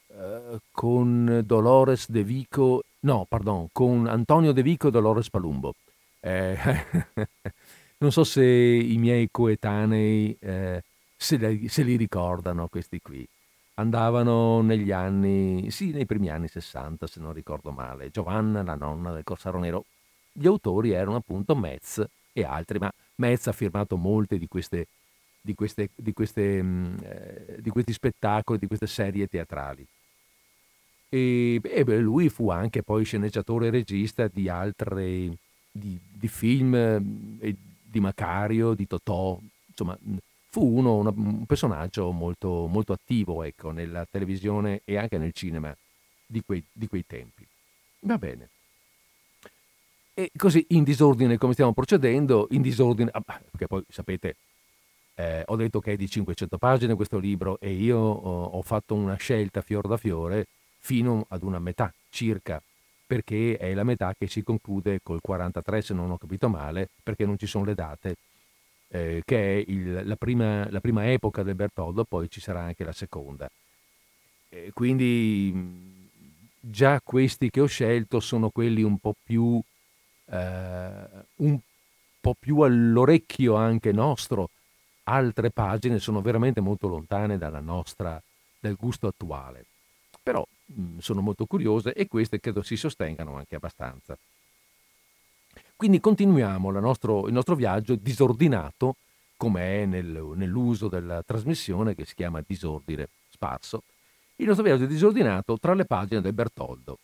eh, con Dolores De Vico no, pardon, con Antonio De Vico e Dolores Palumbo. Eh, non so se i miei coetanei eh, se, li, se, li ricordano questi qui. Andavano negli anni, sì, nei primi anni 60, se non ricordo male. Giovanna, la nonna del Corsaro Nero. Gli autori erano appunto Metz e altri, ma Metz ha firmato molte di queste di, queste, di, queste, mm, eh, di, questi spettacoli, di queste serie teatrali. E, e beh, lui fu anche poi sceneggiatore e regista di altri di, film eh, di Macario, di Totò, insomma fu uno, un personaggio molto, molto attivo ecco, nella televisione e anche nel cinema di quei, di quei tempi. Va bene. E così in disordine come stiamo procedendo, in disordine, ah, perché poi sapete, eh, ho detto che è di 500 pagine questo libro e io ho, ho fatto una scelta fior da fiore fino ad una metà circa, perché è la metà che si conclude col 43 se non ho capito male, perché non ci sono le date, eh, che è il, la, prima, la, prima, epoca del Bertoldo, poi ci sarà anche la seconda. Eh, quindi già questi che ho scelto sono quelli un po' più, eh, un po' più all'orecchio anche nostro, altre pagine sono veramente molto lontane dalla nostra, dal gusto attuale. Però mh, sono molto curiose e queste credo si sostengano anche abbastanza. Quindi continuiamo nostro, il nostro viaggio disordinato, come è nel, nell'uso della trasmissione che si chiama Disordine Sparso, il nostro viaggio disordinato tra le pagine del Bertoldo.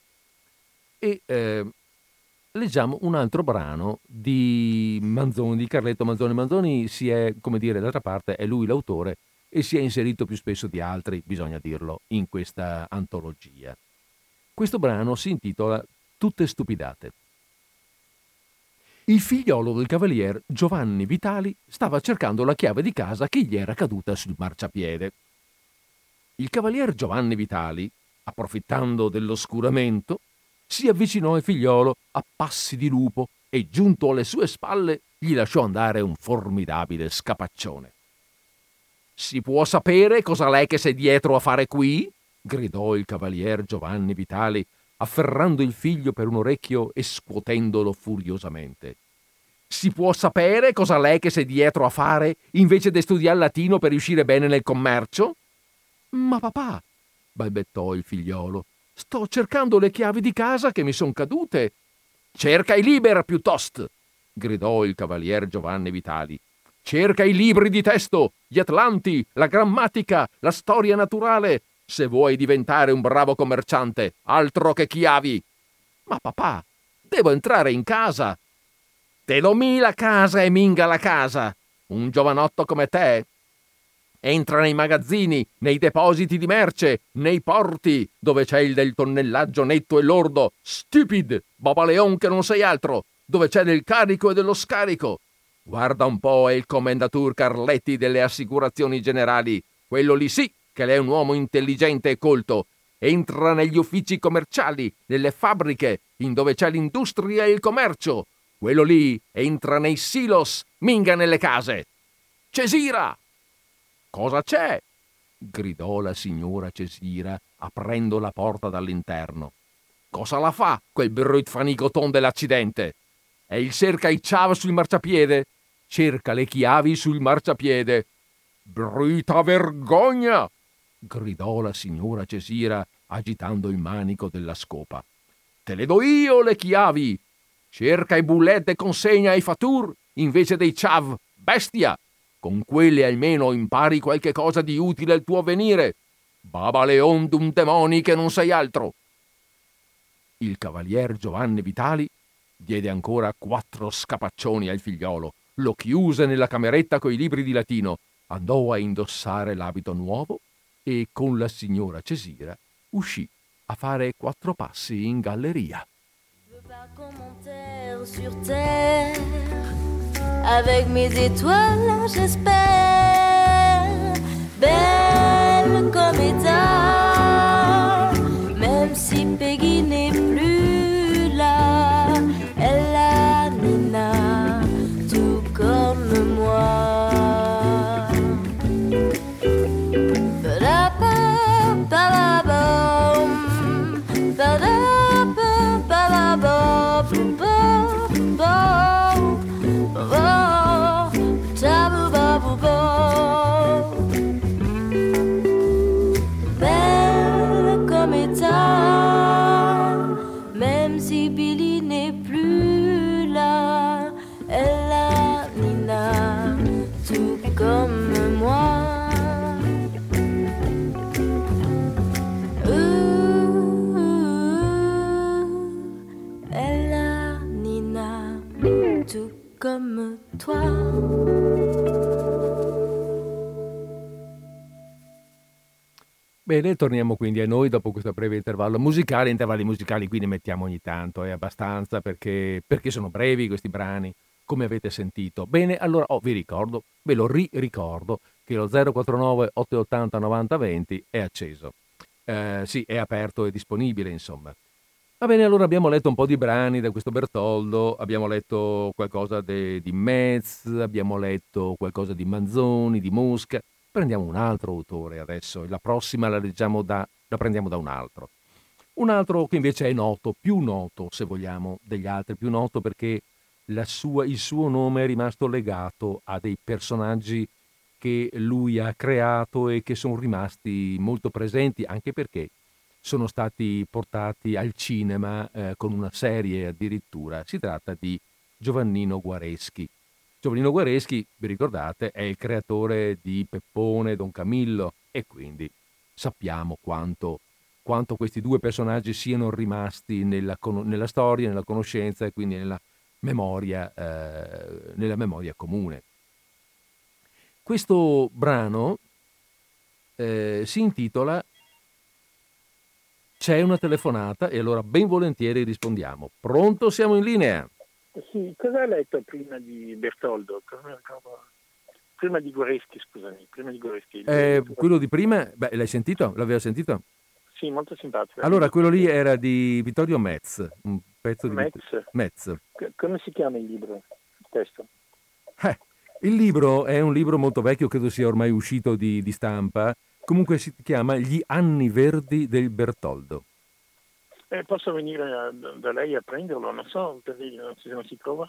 E eh, leggiamo un altro brano di Manzoni, di Carletto Manzoni. Manzoni si è, come dire, d'altra parte è lui l'autore e si è inserito più spesso di altri, bisogna dirlo, in questa antologia. Questo brano si intitola Tutte stupidate. Il figliolo del cavalier Giovanni Vitali stava cercando la chiave di casa che gli era caduta sul marciapiede. Il cavalier Giovanni Vitali, approfittando dell'oscuramento, si avvicinò al figliolo a passi di lupo e giunto alle sue spalle gli lasciò andare un formidabile scapaccione. Si può sapere cosa lei che sei dietro a fare qui? gridò il cavalier Giovanni Vitali, afferrando il figlio per un orecchio e scuotendolo furiosamente. Si può sapere cosa lei che sei dietro a fare invece di studiare latino per riuscire bene nel commercio? Ma papà, balbettò il figliolo, sto cercando le chiavi di casa che mi son cadute. Cerca i liber piuttosto, gridò il cavalier Giovanni Vitali, Cerca i libri di testo, gli atlanti, la grammatica, la storia naturale, se vuoi diventare un bravo commerciante, altro che chiavi. Ma papà, devo entrare in casa. Te lo mi la casa e minga la casa. Un giovanotto come te entra nei magazzini, nei depositi di merce, nei porti, dove c'è il del tonnellaggio netto e lordo. Stupid, babaleon che non sei altro, dove c'è del carico e dello scarico. Guarda un po' è il commendatur Carletti delle assicurazioni generali. Quello lì sì che lei è un uomo intelligente e colto. Entra negli uffici commerciali, nelle fabbriche, in dove c'è l'industria e il commercio. Quello lì entra nei silos, minga nelle case. Cesira! Cosa c'è? gridò la signora Cesira, aprendo la porta dall'interno. Cosa la fa quel fanicoton dell'accidente? E il cerca i ciav sul marciapiede? Cerca le chiavi sul marciapiede. Bruta vergogna! Gridò la signora Cesira, agitando il manico della scopa. Te le do io le chiavi! Cerca i bullet e consegna ai fatur invece dei ciav, bestia! Con quelle almeno impari qualche cosa di utile al tuo venire. Baba Leon d'un demoni che non sei altro. Il cavalier Giovanni Vitali diede ancora quattro scapaccioni al figliolo, lo chiuse nella cameretta coi libri di latino, andò a indossare l'abito nuovo e con la signora Cesira uscì a fare quattro passi in galleria. sur terre, avec mes étoiles, j'espère, belle comme état, même si Peggy comme toi. Bene, torniamo quindi a noi dopo questo breve intervallo musicale. Intervalli musicali qui ne mettiamo ogni tanto, è abbastanza perché, perché sono brevi questi brani, come avete sentito. Bene, allora oh, vi ricordo, ve lo ri-ricordo, che lo 049 880 9020 è acceso. Eh, sì, è aperto e disponibile, insomma. Va bene, allora abbiamo letto un po' di brani da questo Bertoldo, abbiamo letto qualcosa de, di Metz, abbiamo letto qualcosa di Manzoni, di Mosca. Prendiamo un altro autore adesso, la prossima la da, la prendiamo da un altro. Un altro che invece è noto, più noto se vogliamo degli altri, più noto perché sua, il suo nome è rimasto legato a dei personaggi che lui ha creato e che sono rimasti molto presenti anche perché sono stati portati al cinema eh, con una serie addirittura. Si tratta di Giovannino Guareschi. Giovannino Guareschi, vi ricordate, è il creatore di Peppone, Don Camillo e quindi sappiamo quanto, quanto questi due personaggi siano rimasti nella, nella, storia, nella conoscenza e quindi nella memoria, eh, nella memoria comune. Questo brano eh, si intitola C'è una telefonata e allora ben volentieri rispondiamo. Pronto, siamo in linea. Sì, cosa hai letto prima di Bertoldo? Prima di Goreschi, scusami, prima di Goreschi. Eh, quello di prima, beh, l'hai sentito? L'aveva sentito? Sì, molto simpatico. Allora, quello lì era di Vittorio Metz, un pezzo di Metz. Metz. Come si chiama il libro? Il testo? Eh, il libro è un libro molto vecchio, credo sia ormai uscito di, di stampa. Comunque si chiama Gli anni verdi del Bertoldo. Eh, posso venire a, da lei a prenderlo? Non so se non si trova.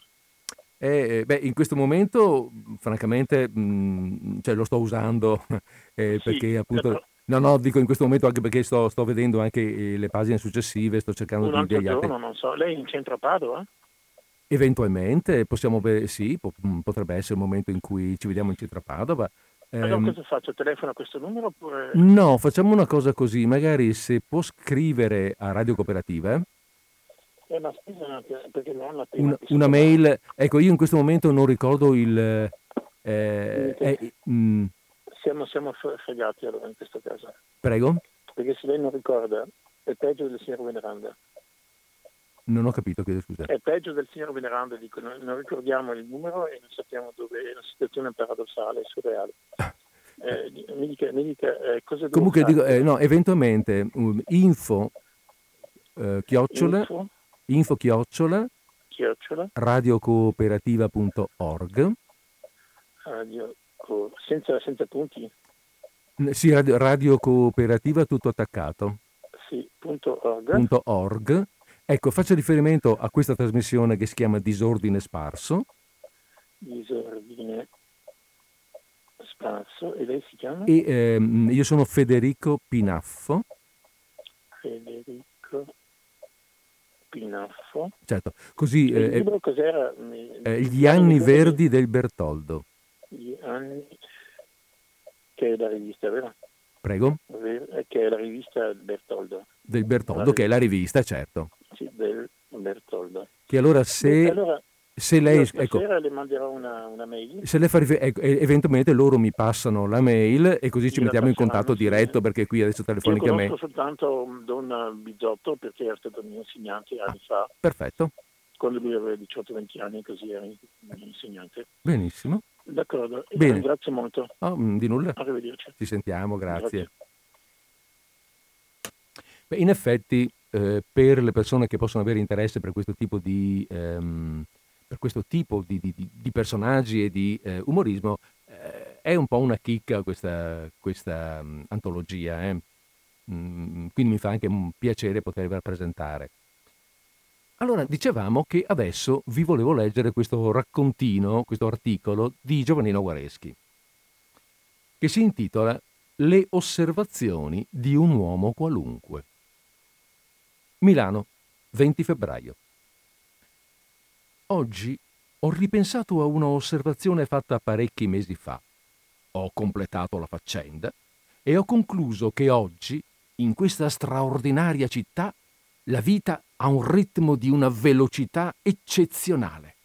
Eh, beh, in questo momento, francamente, mh, cioè, lo sto usando eh, Sì, perché appunto... però- No, no, dico in questo momento anche perché sto, sto vedendo anche eh, le pagine successive, sto cercando Un di giorno, non so. Lei è in centro a Padova? Eventualmente possiamo sì, mh, potrebbe essere il momento in cui ci vediamo in centro a Padova. Allora Ehm, cosa faccio? Telefono a questo numero oppure... no, facciamo una cosa così, magari se può scrivere a Radio Cooperativa Eh, ma scusa, perché non appena una, una la- mail, ecco io in questo momento non ricordo il... eh, eh, mh, Siamo, siamo fre- fregati allora in questo caso. prego, Perché se lei non ricorda, è peggio del signor Veneranda. Non ho capito, chiedo scusa. È peggio del signor Veneranda, dico, non, non ricordiamo il numero e non sappiamo dove è una situazione paradossale, surreale. Eh, mi dica, mi dica eh, cosa Comunque dico, eh, no, eventualmente um, info eh, chiocciola, Info, info chiocciola chiocciola, radiocooperativa.org radio, co- senza, senza punti. Sì, radio, radio cooperativa tutto attaccato. Sì, punto org. Punto org. Ecco, faccio riferimento a questa trasmissione che si chiama Disordine Sparso. Disordine Sparso. E lei si chiama? E ehm, io sono Federico Pinaffo. Federico Pinaffo. Certo, così... Il eh, libro cos'era? Eh, gli anni verdi del Bertoldo. Gli anni che è la rivista, vero? Prego? Ver- Che è la rivista Bertoldo. Del Bertoldo, che è la rivista, certo. Sì, del Bertoldo. Che allora se, allora, se lei... io Ecco, le manderò una, una mail. se lei fa ecco, eventualmente loro mi passano la mail e così ci mettiamo in contatto diretto perché qui adesso Io telefonicamente... conosco soltanto Don Bizzotto perché era stato mio insegnante anni fa, Perfetto, quando lui aveva 18-20 anni, così era mio insegnante. benissimo. D'accordo, Bene. ringrazio molto. Oh, mm, di nulla, Arrivederci. ci sentiamo, grazie. Grazie. Beh, in effetti, eh, per le persone che possono avere interesse per questo tipo di, ehm, questo tipo di, di- di- personaggi e di eh, umorismo, eh, è un po' una chicca questa, questa mm, antologia. eh. Mm, quindi mi fa anche un piacere poterla presentare. Allora, dicevamo che adesso vi volevo leggere questo raccontino, questo articolo di Giovannino Guareschi, che si intitola Le osservazioni di un uomo qualunque. Milano, 20 febbraio. Oggi ho ripensato a una osservazione fatta parecchi mesi fa. Ho completato la faccenda e ho concluso che oggi, in questa straordinaria città, la vita ha un ritmo di una velocità eccezionale.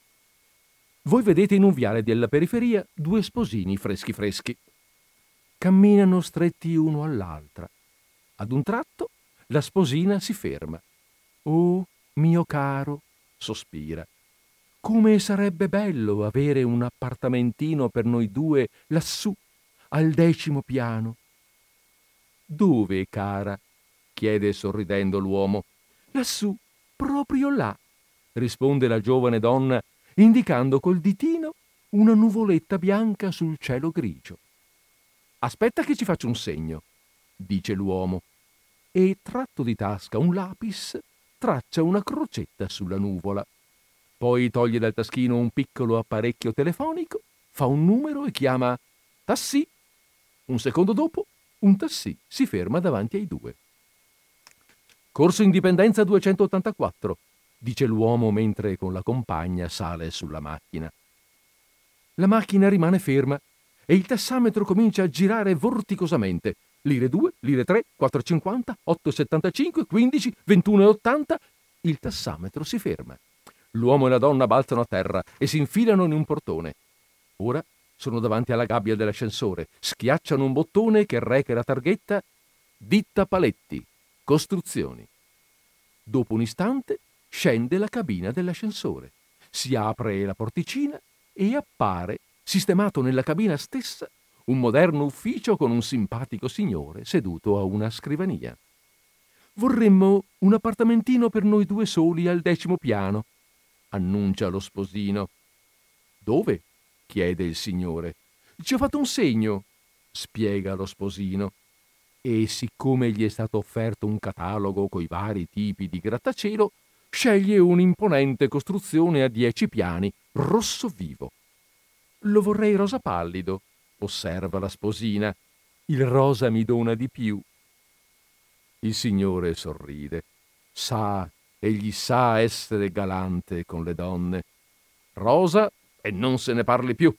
Voi vedete in un viale della periferia due sposini freschi freschi. Camminano stretti uno all'altra. Ad un tratto la sposina si ferma. Oh, mio caro, sospira. Come sarebbe bello avere un appartamentino per noi due lassù, al decimo piano. Dove, cara? chiede sorridendo l'uomo. Lassù, proprio là, risponde la giovane donna, indicando col ditino una nuvoletta bianca sul cielo grigio. Aspetta che ci faccio un segno, dice l'uomo, e tratto di tasca un lapis, traccia una crocetta sulla nuvola. Poi toglie dal taschino un piccolo apparecchio telefonico, fa un numero e chiama Tassì. Un secondo dopo, un tassì si ferma davanti ai due. Corso Indipendenza 284, dice l'uomo mentre con la compagna sale sulla macchina. La macchina rimane ferma e il tassametro comincia a girare vorticosamente. Lire 2, lire 3, 4,50, 8,75, 15, 21,80. Il tassametro si ferma. L'uomo e la donna balzano a terra e si infilano in un portone. Ora sono davanti alla gabbia dell'ascensore, schiacciano un bottone che reca la targhetta Ditta Paletti, Costruzioni. Dopo un istante scende la cabina dell'ascensore, si apre la porticina e appare, sistemato nella cabina stessa, un moderno ufficio con un simpatico signore seduto a una scrivania. Vorremmo un appartamentino per noi due soli al decimo piano, annuncia lo sposino. Dove? chiede il signore. Ci ho fatto un segno, spiega lo sposino. E siccome gli è stato offerto un catalogo coi vari tipi di grattacielo, sceglie un'imponente costruzione a dieci piani, rosso vivo. Lo vorrei rosa pallido, osserva la sposina. Il rosa mi dona di più. Il signore sorride. Sa, egli sa essere galante con le donne. Rosa e non se ne parli più.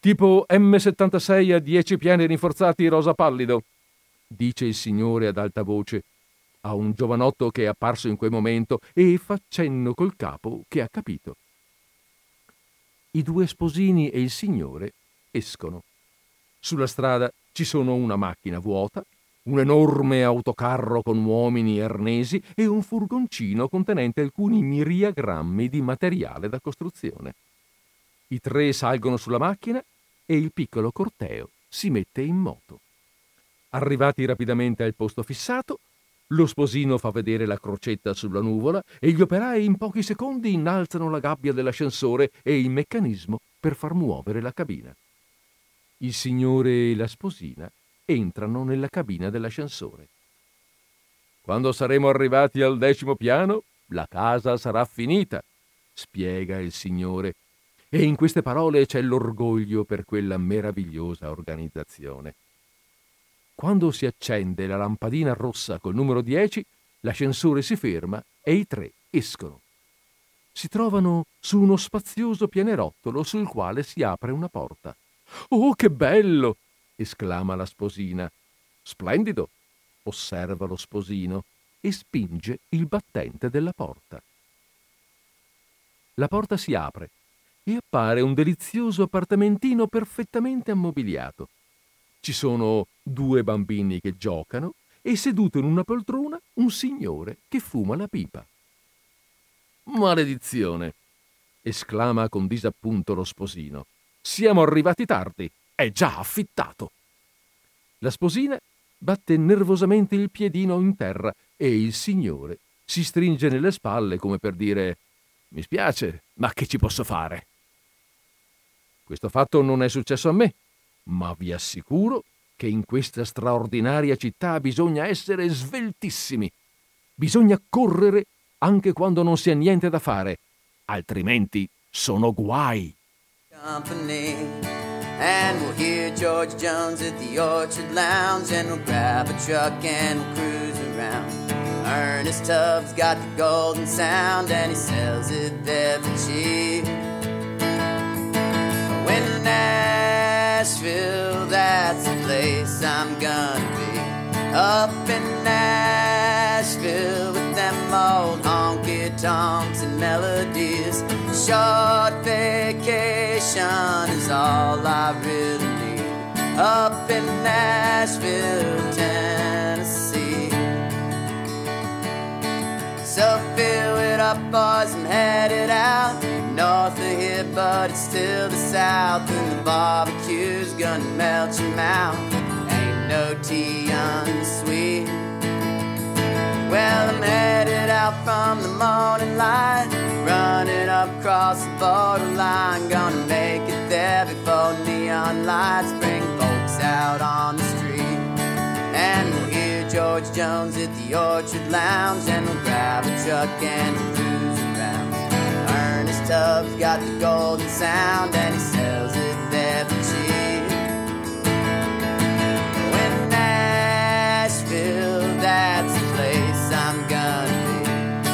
Tipo M76 a 10 piani rinforzati rosa pallido, dice il signore ad alta voce a un giovanotto che è apparso in quel momento e fa cenno col capo che ha capito. I due sposini e il signore escono. Sulla strada ci sono una macchina vuota, un enorme autocarro con uomini e arnesi e un furgoncino contenente alcuni miriagrammi di materiale da costruzione. I tre salgono sulla macchina e il piccolo corteo si mette in moto. Arrivati rapidamente al posto fissato, lo sposino fa vedere la crocetta sulla nuvola e gli operai in pochi secondi innalzano la gabbia dell'ascensore e il meccanismo per far muovere la cabina. Il signore e la sposina entrano nella cabina dell'ascensore. Quando saremo arrivati al decimo piano, la casa sarà finita, spiega il signore. E in queste parole c'è l'orgoglio per quella meravigliosa organizzazione. Quando si accende la lampadina rossa col numero 10, l'ascensore si ferma e i tre escono. Si trovano su uno spazioso pianerottolo sul quale si apre una porta. Oh, che bello! esclama la sposina. Splendido, osserva lo sposino e spinge il battente della porta. La porta si apre e appare un delizioso appartamentino perfettamente ammobiliato. Ci sono due bambini che giocano e seduto in una poltrona un signore che fuma la pipa. Maledizione! esclama con disappunto lo sposino. Siamo arrivati tardi. È già affittato. La sposina batte nervosamente il piedino in terra e il signore si stringe nelle spalle come per dire Mi spiace, ma che ci posso fare? Questo fatto non è successo a me, ma vi assicuro che in questa straordinaria città bisogna essere sveltissimi. Bisogna correre anche quando non si ha niente da fare, altrimenti sono guai. Company. And we'll hear George Jones at the Orchard Lounge, and we'll grab a truck and we'll cruise around. Ernest Tubbs got the golden sound, and he sells it there for cheap. When Nashville, that's the place I'm gonna be. Up in Nashville with them old honky tonks and melodies. Short vacation is all I really need. Up in Nashville, Tennessee. So fill it up, boys, and headed out north of here, but it's still the south, and the barbecue's gonna melt your mouth Ain't no tea unsweet. Well, I'm headed out from the morning light, running up across the borderline. Gonna make it there before neon lights bring folks out on the street. And we'll hear George Jones at the Orchard Lounge, and we'll grab a truck and cruise around. Ernest Tubbs got the golden sound, and he sells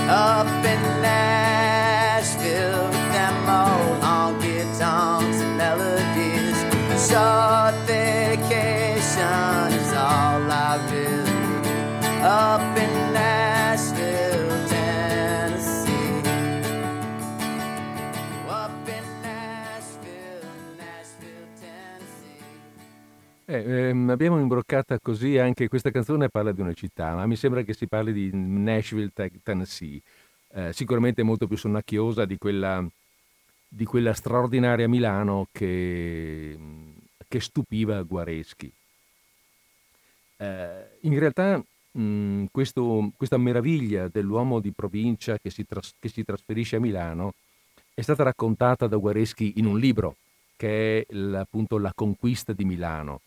Up in Nashville with them old honky tonks and melodies. Short vacation is all I really. Up in Eh, ehm, abbiamo imbroccata così anche questa canzone parla di una città, ma mi sembra che si parli di Nashville, Tennessee. Eh, sicuramente molto più sonnacchiosa di quella, di quella straordinaria Milano che, che stupiva Guareschi. Eh, in realtà mh, questo, questa meraviglia dell'uomo di provincia che si, tras- che si trasferisce a Milano è stata raccontata da Guareschi in un libro che è appunto La conquista di Milano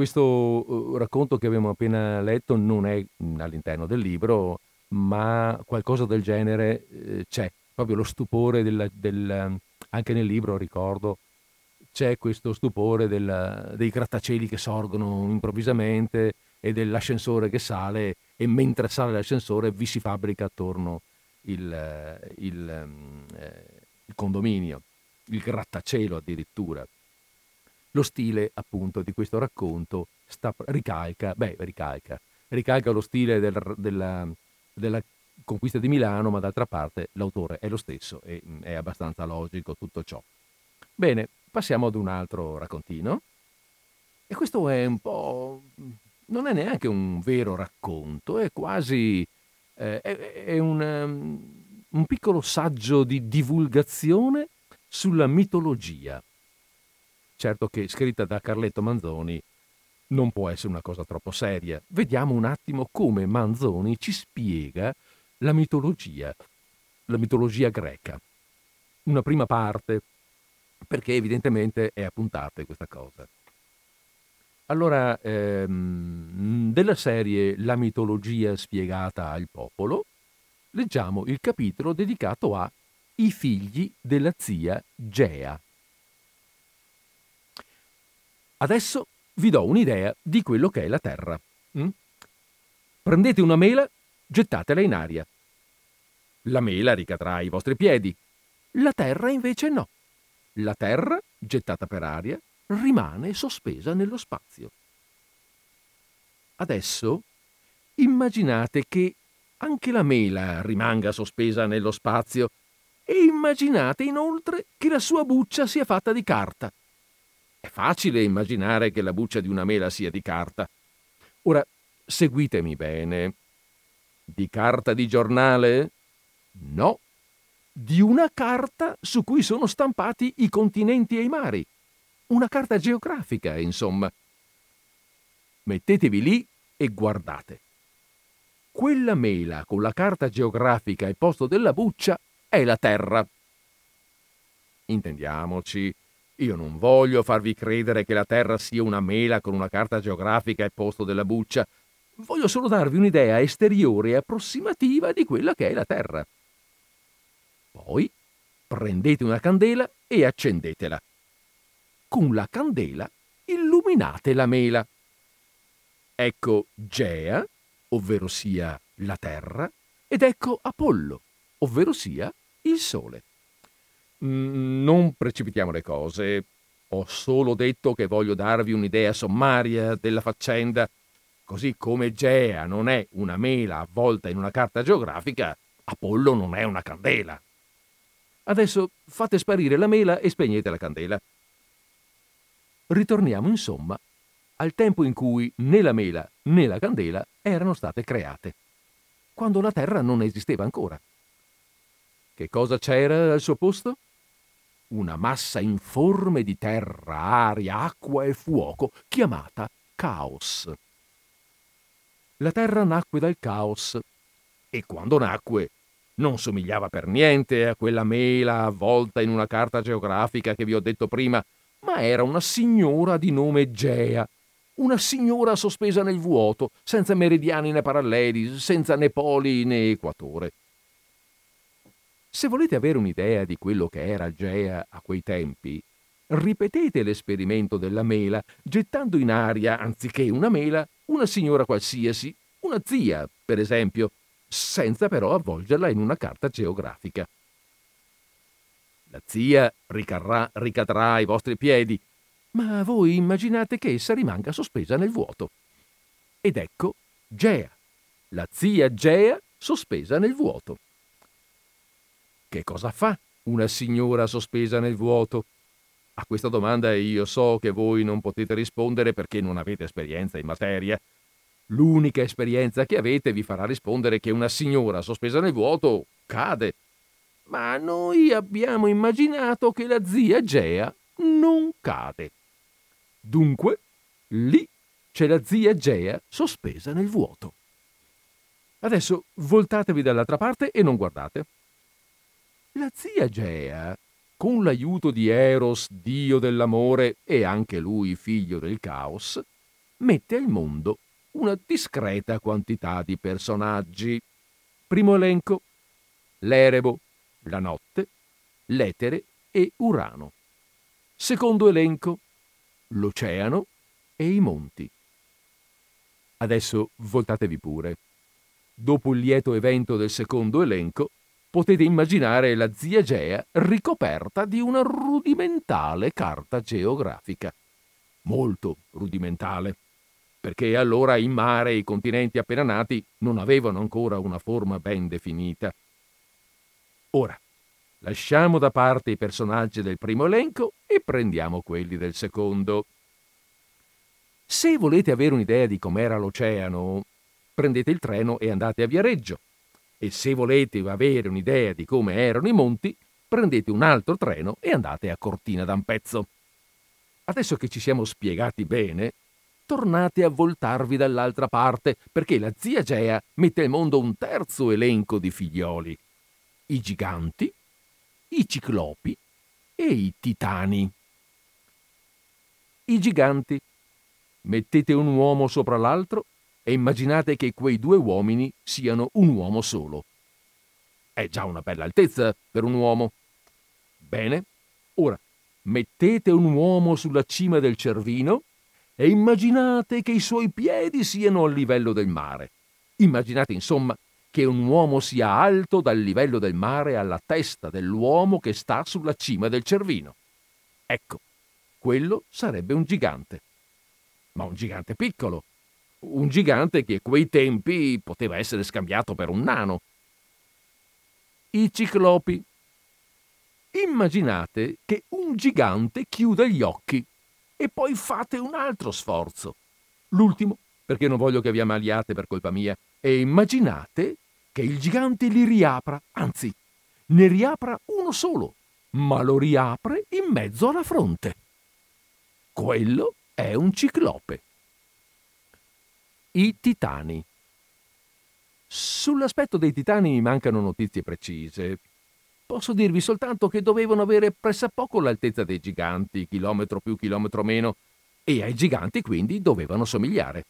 questo uh, racconto che abbiamo appena letto non è all'interno del libro, ma qualcosa del genere eh, c'è, proprio lo stupore del, del, anche nel libro ricordo, c'è questo stupore del, dei grattacieli che sorgono improvvisamente e dell'ascensore che sale e mentre sale l'ascensore vi si fabbrica attorno il, il, eh, il condominio, il grattacielo addirittura. Lo stile appunto di questo racconto sta, ricalca, beh, ricalca, ricalca lo stile del, della, della conquista di Milano, ma d'altra parte l'autore è lo stesso e mm, è abbastanza logico tutto ciò. Bene, passiamo ad un altro raccontino. E questo è un po'... non è neanche un vero racconto, è quasi... Eh, è, è un, um, un piccolo saggio di divulgazione sulla mitologia certo che scritta da Carletto Manzoni non può essere una cosa troppo seria. Vediamo un attimo come Manzoni ci spiega la mitologia, la mitologia greca. Una prima parte, perché evidentemente è a puntate questa cosa. Allora, ehm, della serie La mitologia spiegata al popolo, leggiamo il capitolo dedicato a I figli della zia Gea. Adesso vi do un'idea di quello che è la Terra. mm? Prendete una mela, gettatela in aria. La mela ricadrà ai vostri piedi. La Terra invece no. La Terra, gettata per aria, rimane sospesa nello spazio. Adesso immaginate che anche la mela rimanga sospesa nello spazio e immaginate inoltre che la sua buccia sia fatta di carta. È facile immaginare che la buccia di una mela sia di carta. Ora, seguitemi bene. Di carta di giornale? No, di una carta su cui sono stampati i continenti e i mari. Una carta geografica, insomma. Mettetevi lì e guardate. Quella mela con la carta geografica al posto della buccia è la Terra. Intendiamoci, io non voglio farvi credere che la Terra sia una mela con una carta geografica al posto della buccia. Voglio solo darvi un'idea esteriore e approssimativa di quella che è la Terra. Poi prendete una candela e accendetela. Con la candela illuminate la mela. Ecco Gea, ovvero sia la Terra, ed ecco Apollo, ovvero sia il Sole. Non precipitiamo le cose. Ho solo detto che voglio darvi un'idea sommaria della faccenda. Così come Gea non è una mela avvolta in una carta geografica, Apollo non è una candela. Adesso fate sparire la mela e spegnete la candela. Ritorniamo insomma al tempo in cui né la mela né la candela erano state create, quando la Terra non esisteva ancora. Che cosa c'era al suo posto? Una massa informe di terra, aria, acqua e fuoco, chiamata caos. La Terra nacque dal caos e quando nacque non somigliava per niente a quella mela avvolta in una carta geografica che vi ho detto prima, ma era una signora di nome Gea, una signora sospesa nel vuoto, senza meridiani né paralleli, senza né poli né equatore. Se volete avere un'idea di quello che era Gea a quei tempi, ripetete l'esperimento della mela, gettando in aria, anziché una mela, una signora qualsiasi, una zia, per esempio, senza però avvolgerla in una carta geografica. La zia ricarrà, ricadrà ai vostri piedi, ma voi immaginate che essa rimanga sospesa nel vuoto. Ed ecco Gea, la zia Gea sospesa nel vuoto. Che cosa fa una signora sospesa nel vuoto? A questa domanda io so che voi non potete rispondere perché non avete esperienza in materia. L'unica esperienza che avete vi farà rispondere che una signora sospesa nel vuoto cade. Ma noi abbiamo immaginato che la zia Gea non cade. Dunque, lì c'è la zia Gea sospesa nel vuoto. Adesso voltatevi dall'altra parte e non guardate. La zia Gea, con l'aiuto di Eros, dio dell'amore e anche lui figlio del caos, mette al mondo una discreta quantità di personaggi. Primo elenco: l'Erebo, la notte, l'Etere e Urano. Secondo elenco: l'oceano e i monti. Adesso voltatevi pure. Dopo il lieto evento del secondo elenco, potete immaginare la zia Gea ricoperta di una rudimentale carta geografica. Molto rudimentale, perché allora il mare i continenti appena nati non avevano ancora una forma ben definita. Ora, lasciamo da parte i personaggi del primo elenco e prendiamo quelli del secondo. Se volete avere un'idea di com'era l'oceano, prendete il treno e andate a Viareggio. E se volete avere un'idea di come erano i monti, prendete un altro treno e andate a Cortina d'Ampezzo. Adesso che ci siamo spiegati bene, tornate a voltarvi dall'altra parte, perché la zia Gea mette al mondo un terzo elenco di figlioli. I giganti, i ciclopi e i titani. I giganti. mettete un uomo sopra l'altro e immaginate che quei due uomini siano un uomo solo. È già una bella altezza per un uomo. Bene, ora mettete un uomo sulla cima del cervino e immaginate che i suoi piedi siano al livello del mare. Immaginate insomma che un uomo sia alto dal livello del mare alla testa dell'uomo che sta sulla cima del cervino. Ecco, quello sarebbe un gigante. Ma un gigante piccolo. Un gigante che a quei tempi poteva essere scambiato per un nano. I ciclopi. Immaginate che un gigante chiuda gli occhi e poi fate un altro sforzo. L'ultimo, perché non voglio che vi ammaliate per colpa mia, e immaginate che il gigante li riapra, anzi, ne riapra uno solo, ma lo riapre in mezzo alla fronte. Quello è un ciclope. I titani. Sull'aspetto dei titani mi mancano notizie precise. Posso dirvi soltanto che dovevano avere pressappoco l'altezza dei giganti, chilometro più, chilometro meno, e ai giganti quindi dovevano somigliare.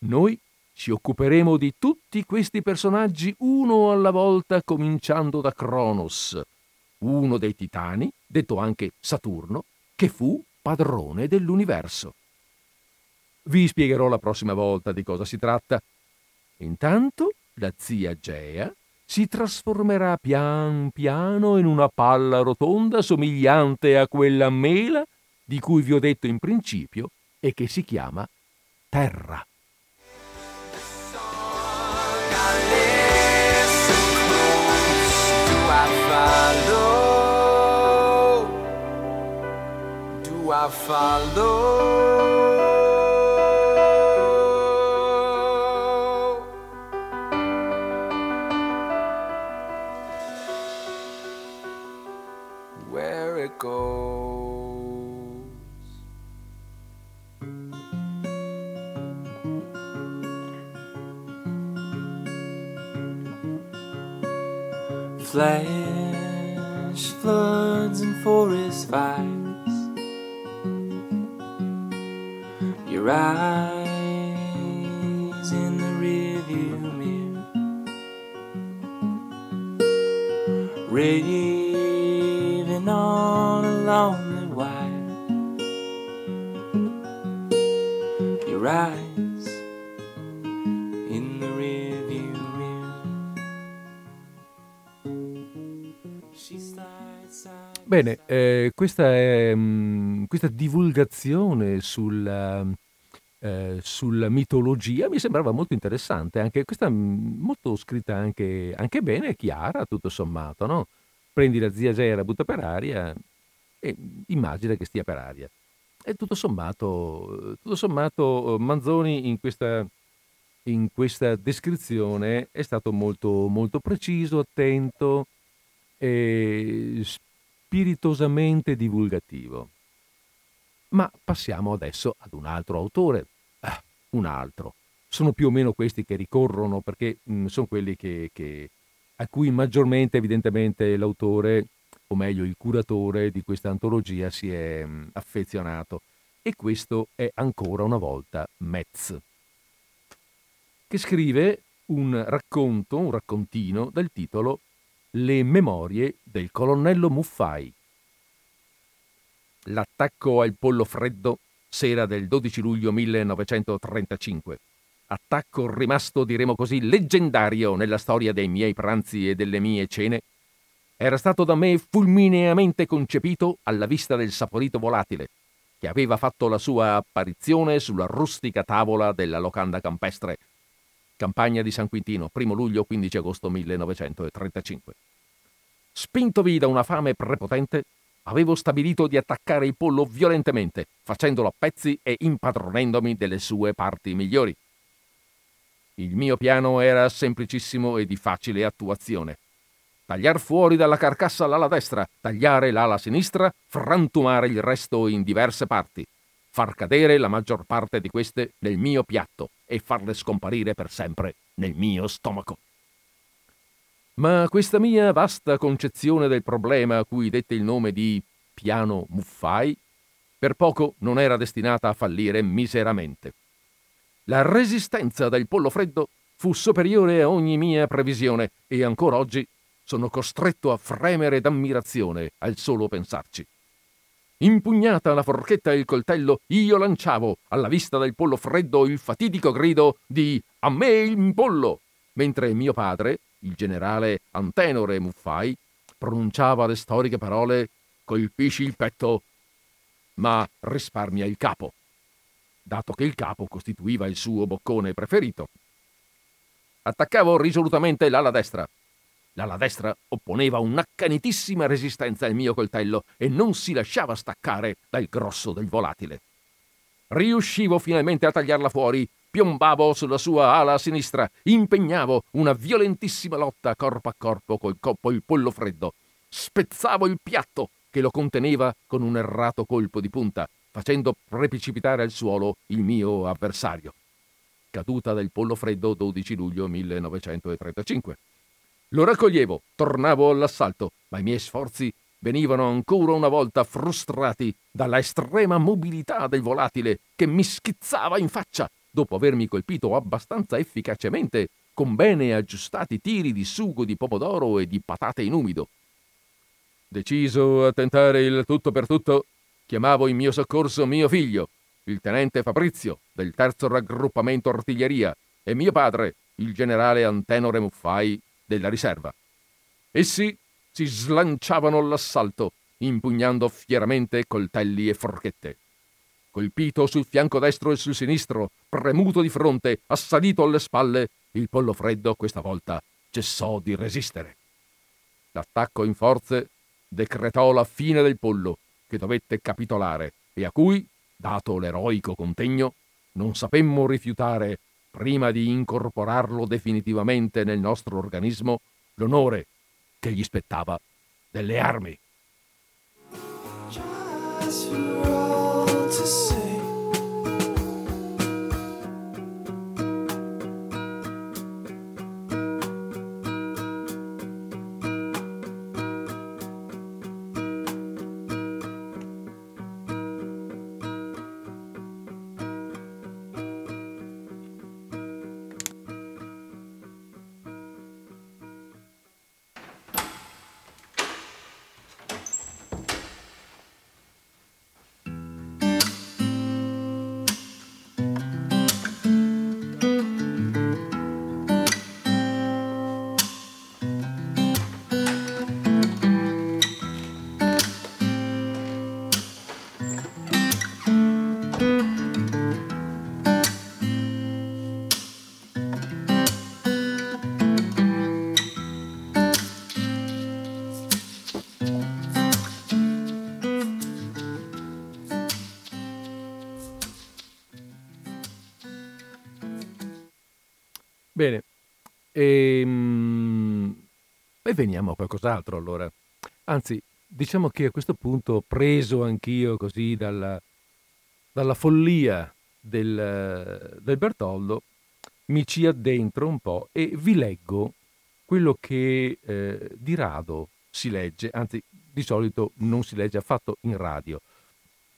Noi ci occuperemo di tutti questi personaggi uno alla volta, cominciando da Cronos, uno dei titani, detto anche Saturno, che fu padrone dell'universo. Vi spiegherò la prossima volta di cosa si tratta. Intanto la zia Gea si trasformerà pian piano in una palla rotonda somigliante a quella mela di cui vi ho detto in principio e che si chiama Terra. I follow. Questa, è, mm, questa divulgazione sulla, eh, sulla mitologia mi sembrava molto interessante, anche questa mm, molto scritta anche, anche bene chiara, tutto sommato, no? Prendi la zia Gera, butta per aria e immagina che stia per aria. E tutto sommato, tutto sommato Manzoni in questa, in questa descrizione è stato molto, molto preciso, attento e spiritosamente divulgativo. Ma passiamo adesso ad un altro autore. Ah, un altro. Sono più o meno questi che ricorrono perché mh, sono quelli che, che- a cui maggiormente evidentemente l'autore, o meglio il curatore di questa antologia si è mh, affezionato. E questo è ancora una volta Metz, che scrive un racconto, un raccontino dal titolo Le memorie del colonnello Muffai. L'attacco al pollo freddo, sera del 12 luglio 1935. Attacco rimasto, diremo così, leggendario nella storia dei miei pranzi e delle mie cene. Era stato da me fulmineamente concepito alla vista del saporito volatile, che aveva fatto la sua apparizione sulla rustica tavola della locanda campestre. Campagna di San Quintino, 1 luglio 15 agosto 1935. Spintovi da una fame prepotente, avevo stabilito di attaccare il pollo violentemente, facendolo a pezzi e impadronendomi delle sue parti migliori. Il mio piano era semplicissimo e di facile attuazione. Tagliar fuori dalla carcassa l'ala destra, tagliare l'ala sinistra, frantumare il resto in diverse parti, far cadere la maggior parte di queste nel mio piatto e farle scomparire per sempre nel mio stomaco. Ma questa mia vasta concezione del problema a cui dette il nome di piano Muffai per poco non era destinata a fallire miseramente. La resistenza del pollo freddo fu superiore a ogni mia previsione e ancora oggi sono costretto a fremere d'ammirazione al solo pensarci. Impugnata la forchetta e il coltello, io lanciavo, alla vista del pollo freddo, il fatidico grido di A me il pollo! mentre mio padre, il generale Antenore Muffai, pronunciava le storiche parole Colpisci il petto, ma risparmia il capo, dato che il capo costituiva il suo boccone preferito. Attaccavo risolutamente l'ala destra, L'ala destra opponeva un'accanitissima resistenza al mio coltello e non si lasciava staccare dal grosso del volatile. Riuscivo finalmente a tagliarla fuori, piombavo sulla sua ala sinistra, impegnavo una violentissima lotta corpo a corpo col pollo freddo, spezzavo il piatto che lo conteneva con un errato colpo di punta, facendo precipitare al suolo il mio avversario. Caduta del pollo freddo 12 luglio 1935. Lo raccoglievo, tornavo all'assalto, ma i miei sforzi venivano ancora una volta frustrati dalla estrema mobilità del volatile che mi schizzava in faccia dopo avermi colpito abbastanza efficacemente con bene aggiustati tiri di sugo di pomodoro e di patate in umido. Deciso a tentare il tutto per tutto, chiamavo in mio soccorso mio figlio, il tenente Fabrizio, del terzo raggruppamento artiglieria, e mio padre, il generale Antenore Muffai, della riserva. Essi si slanciavano all'assalto, impugnando fieramente coltelli e forchette. Colpito sul fianco destro e sul sinistro, premuto di fronte, assalito alle spalle, il pollo freddo questa volta cessò di resistere. L'attacco in forze decretò la fine del pollo, che dovette capitolare e a cui, dato l'eroico contegno, non sapemmo rifiutare prima di incorporarlo definitivamente nel nostro organismo, l'onore che gli spettava delle armi. Ehm, e veniamo a qualcos'altro allora. Anzi, diciamo che a questo punto, preso anch'io così dalla, dalla follia del, del Bertoldo, mi ci addentro un po' e vi leggo quello che eh, di rado si legge, anzi di solito non si legge affatto in radio,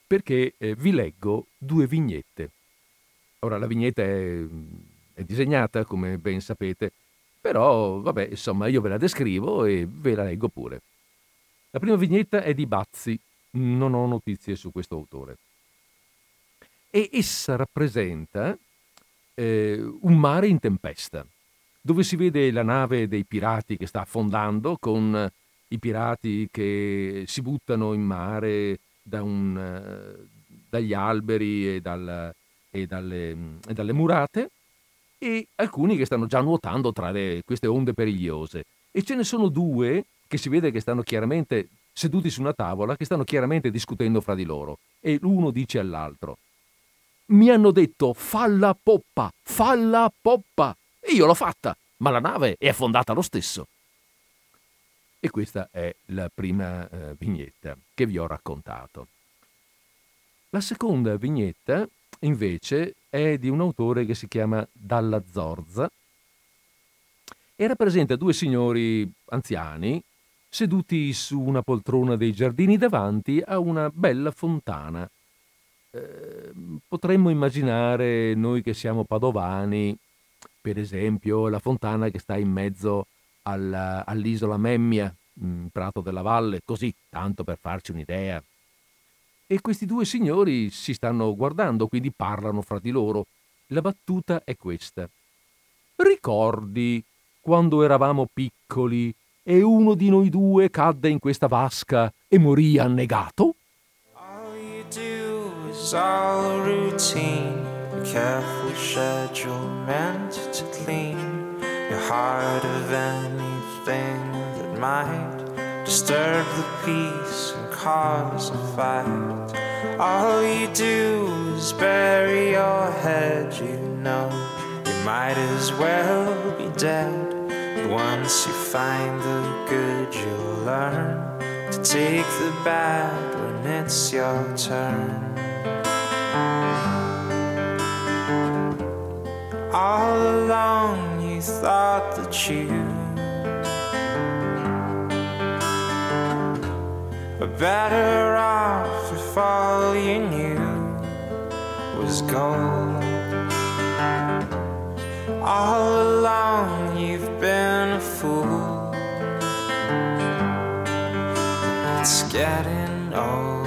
perché eh, vi leggo due vignette. Ora la vignetta è è disegnata, come ben sapete, però vabbè, insomma, io ve la descrivo e ve la leggo pure. La prima vignetta è di Bazzi, non ho notizie su questo autore. E essa rappresenta eh, un mare in tempesta, dove si vede la nave dei pirati che sta affondando con i pirati che si buttano in mare da un, dagli alberi e, dal, e, dalle, e dalle murate e alcuni che stanno già nuotando tra le, queste onde perigliose. E ce ne sono due che si vede che stanno chiaramente seduti su una tavola, che stanno chiaramente discutendo fra di loro. E l'uno dice all'altro, mi hanno detto falla poppa, falla poppa. E io l'ho fatta, ma la nave è affondata lo stesso. E questa è la prima eh, vignetta che vi ho raccontato. La seconda vignetta invece è di un autore che si chiama Dalla Zorza e rappresenta due signori anziani seduti su una poltrona dei giardini davanti a una bella fontana eh, potremmo immaginare noi che siamo padovani, per esempio, la fontana che sta in mezzo alla, all'isola Memmia, in Prato della Valle, così, tanto per farci un'idea. E questi due signori si stanno guardando, quindi parlano fra di loro. La battuta è questa. Ricordi quando eravamo piccoli e uno di noi due cadde in questa vasca e morì annegato? All you do is all routine, a careful schedule meant to clean your heart of anything that might disturb the peace and cause a fight. All you do is bury your head, you know you might as well be dead. But once you find the good, you'll learn to take the bad when it's your turn. All along, you thought that you were better off if all you knew was gold. All along, you've been a fool. It's getting old.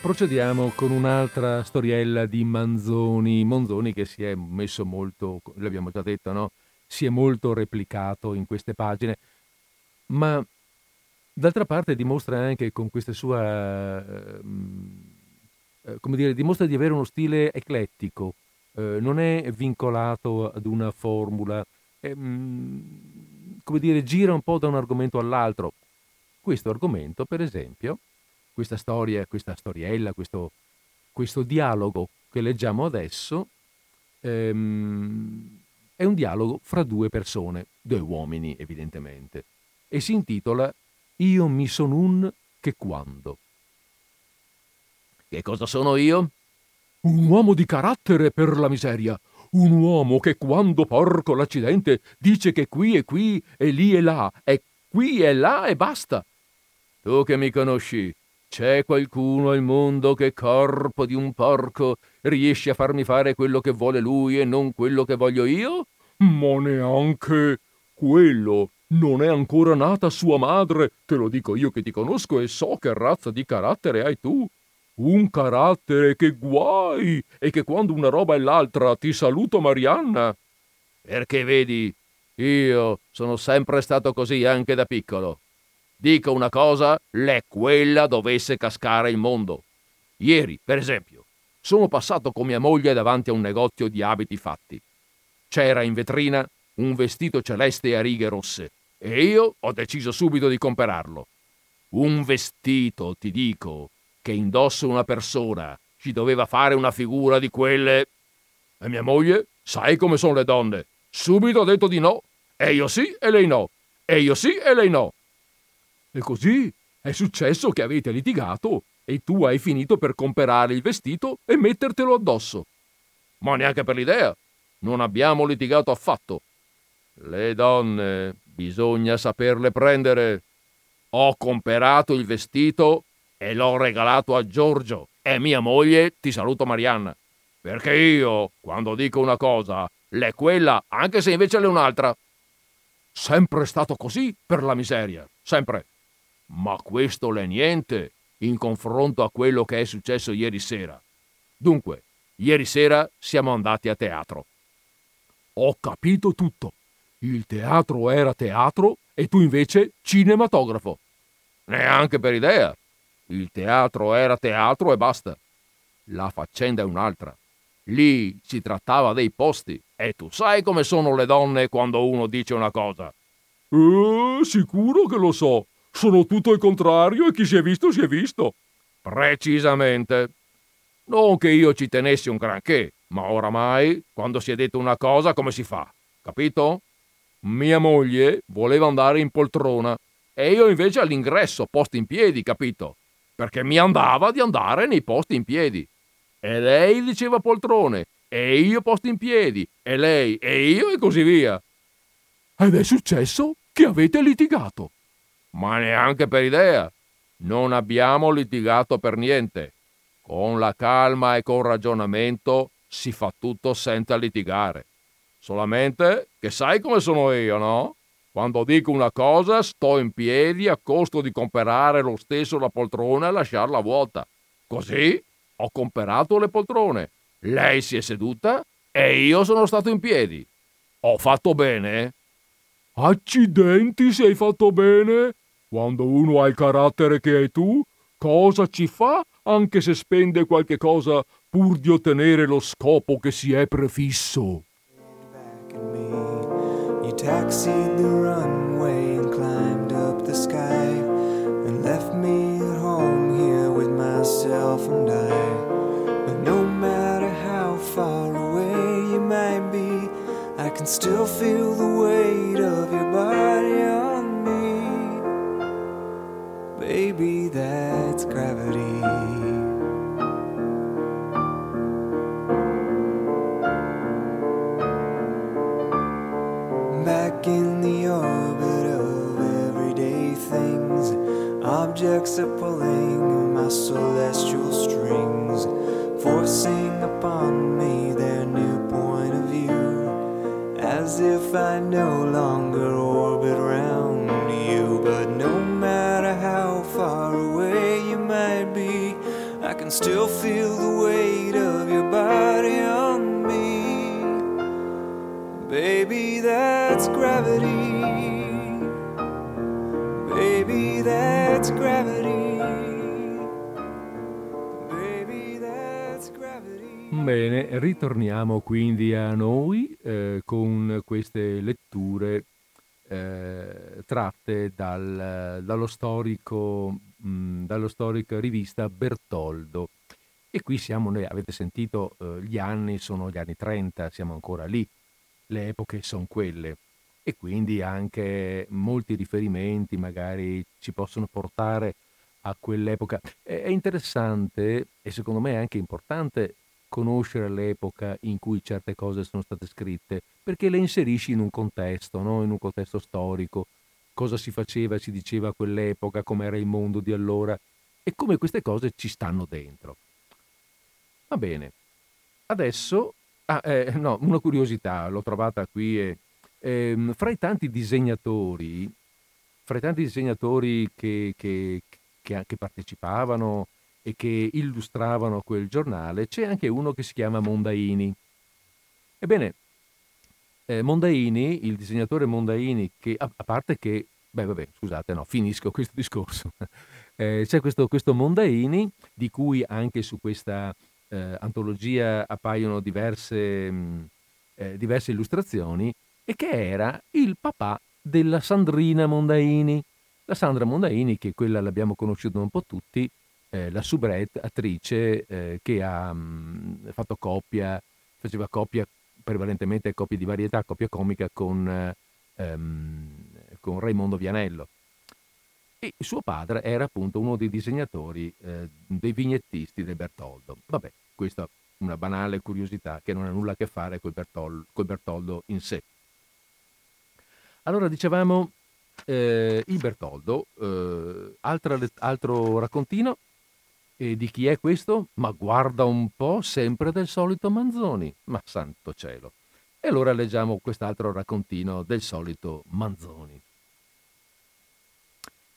Procediamo con un'altra storiella di Manzoni. Manzoni che si è messo molto, l'abbiamo già detto, no? Si è molto replicato in queste pagine, ma d'altra parte dimostra anche con questa sua, eh, come dire, dimostra di avere uno stile eclettico, eh, non è vincolato ad una formula, mm, come dire, gira un po' da un argomento all'altro. Questo argomento, per esempio, questa storia, questa storiella, questo, questo dialogo che leggiamo adesso ehm, è un dialogo fra due persone, due uomini evidentemente, e si intitola Io mi sono un che quando. Che cosa sono io? Un uomo di carattere per la miseria, un uomo che quando porco l'accidente dice che qui e qui e lì e là, e qui e là e basta. Tu che mi conosci, c'è qualcuno al mondo che corpo di un porco riesce a farmi fare quello che vuole lui e non quello che voglio io? Ma neanche quello. Non è ancora nata sua madre, te lo dico io che ti conosco e so che razza di carattere hai tu. Un carattere che guai e che quando una roba è l'altra ti saluto Marianna. Perché vedi, io sono sempre stato così anche da piccolo. Dico una cosa, l'è quella dovesse cascare il mondo. Ieri, per esempio, sono passato con mia moglie davanti a un negozio di abiti fatti. C'era in vetrina un vestito celeste a righe rosse e io ho deciso subito di comperarlo. Un vestito, ti dico, che indossa una persona ci doveva fare una figura di quelle. E mia moglie, sai come sono le donne? Subito ha detto di no. E io sì e lei no. E io sì e lei no. E così è successo che avete litigato e tu hai finito per comperare il vestito e mettertelo addosso. Ma neanche per l'idea. Non abbiamo litigato affatto. Le donne bisogna saperle prendere. Ho comperato il vestito e l'ho regalato a Giorgio e mia moglie ti saluto Marianna. Perché io, quando dico una cosa, l'è quella, anche se invece l'è un'altra. Sempre stato così per la miseria, sempre. Ma questo l'è niente in confronto a quello che è successo ieri sera. Dunque, ieri sera siamo andati a teatro. Ho capito tutto. Il teatro era teatro e tu invece cinematografo. Neanche per idea. Il teatro era teatro e basta. La faccenda è un'altra. Lì si trattava dei posti e tu sai come sono le donne quando uno dice una cosa. Eh, sicuro che lo so. Sono tutto il contrario e chi si è visto si è visto. Precisamente. Non che io ci tenessi un granché, ma oramai, quando si è detto una cosa, come si fa? Capito? Mia moglie voleva andare in poltrona e io invece all'ingresso, posti in piedi, capito? Perché mi andava di andare nei posti in piedi. E lei diceva poltrone e io posto in piedi, e lei e io e così via. Ed è successo che avete litigato. Ma neanche per idea. Non abbiamo litigato per niente. Con la calma e col ragionamento si fa tutto senza litigare. Solamente che sai come sono io, no? Quando dico una cosa sto in piedi a costo di comprare lo stesso la poltrona e lasciarla vuota. Così ho comprato le poltrone. Lei si è seduta e io sono stato in piedi. Ho fatto bene? Accidenti se hai fatto bene? Quando uno ha il carattere che hai tu, cosa ci fa anche se spende qualche cosa pur di ottenere lo scopo che si è prefisso? You still feel storico, mh, dallo storica rivista Bertoldo. E qui siamo, noi avete sentito, eh, gli anni sono gli anni 30, siamo ancora lì, le epoche sono quelle. E quindi anche molti riferimenti magari ci possono portare a quell'epoca. È interessante e secondo me è anche importante conoscere l'epoca in cui certe cose sono state scritte, perché le inserisci in un contesto, no? in un contesto storico, cosa si faceva, si diceva a quell'epoca, com'era il mondo di allora e come queste cose ci stanno dentro. Va bene, adesso, ah, eh, no, una curiosità, l'ho trovata qui, e, ehm, fra i tanti disegnatori, fra i tanti disegnatori che, che- che- che partecipavano e che illustravano quel giornale, c'è anche uno che si chiama Mondaini. Ebbene, eh, Mondaini, il disegnatore Mondaini, che a, a parte che, beh vabbè, scusate, no, finisco questo discorso. Eh, c'è questo, questo Mondaini, di cui anche su questa eh, antologia appaiono diverse, mh, eh, diverse illustrazioni, e che era il papà della Sandrina Mondaini. La Sandra Mondaini, che quella l'abbiamo conosciuta un po' tutti, eh, la soubrette attrice eh, che ha mh, fatto coppia, faceva coppia prevalentemente coppie di varietà, coppia comica con, eh, ehm, con Raimondo Vianello. E suo padre era appunto uno dei disegnatori, eh, dei vignettisti del Bertoldo. Vabbè, questa è una banale curiosità che non ha nulla a che fare col Bertol- col Bertoldo in sé. Allora dicevamo eh, il Bertoldo, eh, altra let- altro raccontino, e di chi è questo? Ma guarda un po', sempre del solito Manzoni. Ma santo cielo. E allora leggiamo quest'altro raccontino del solito Manzoni.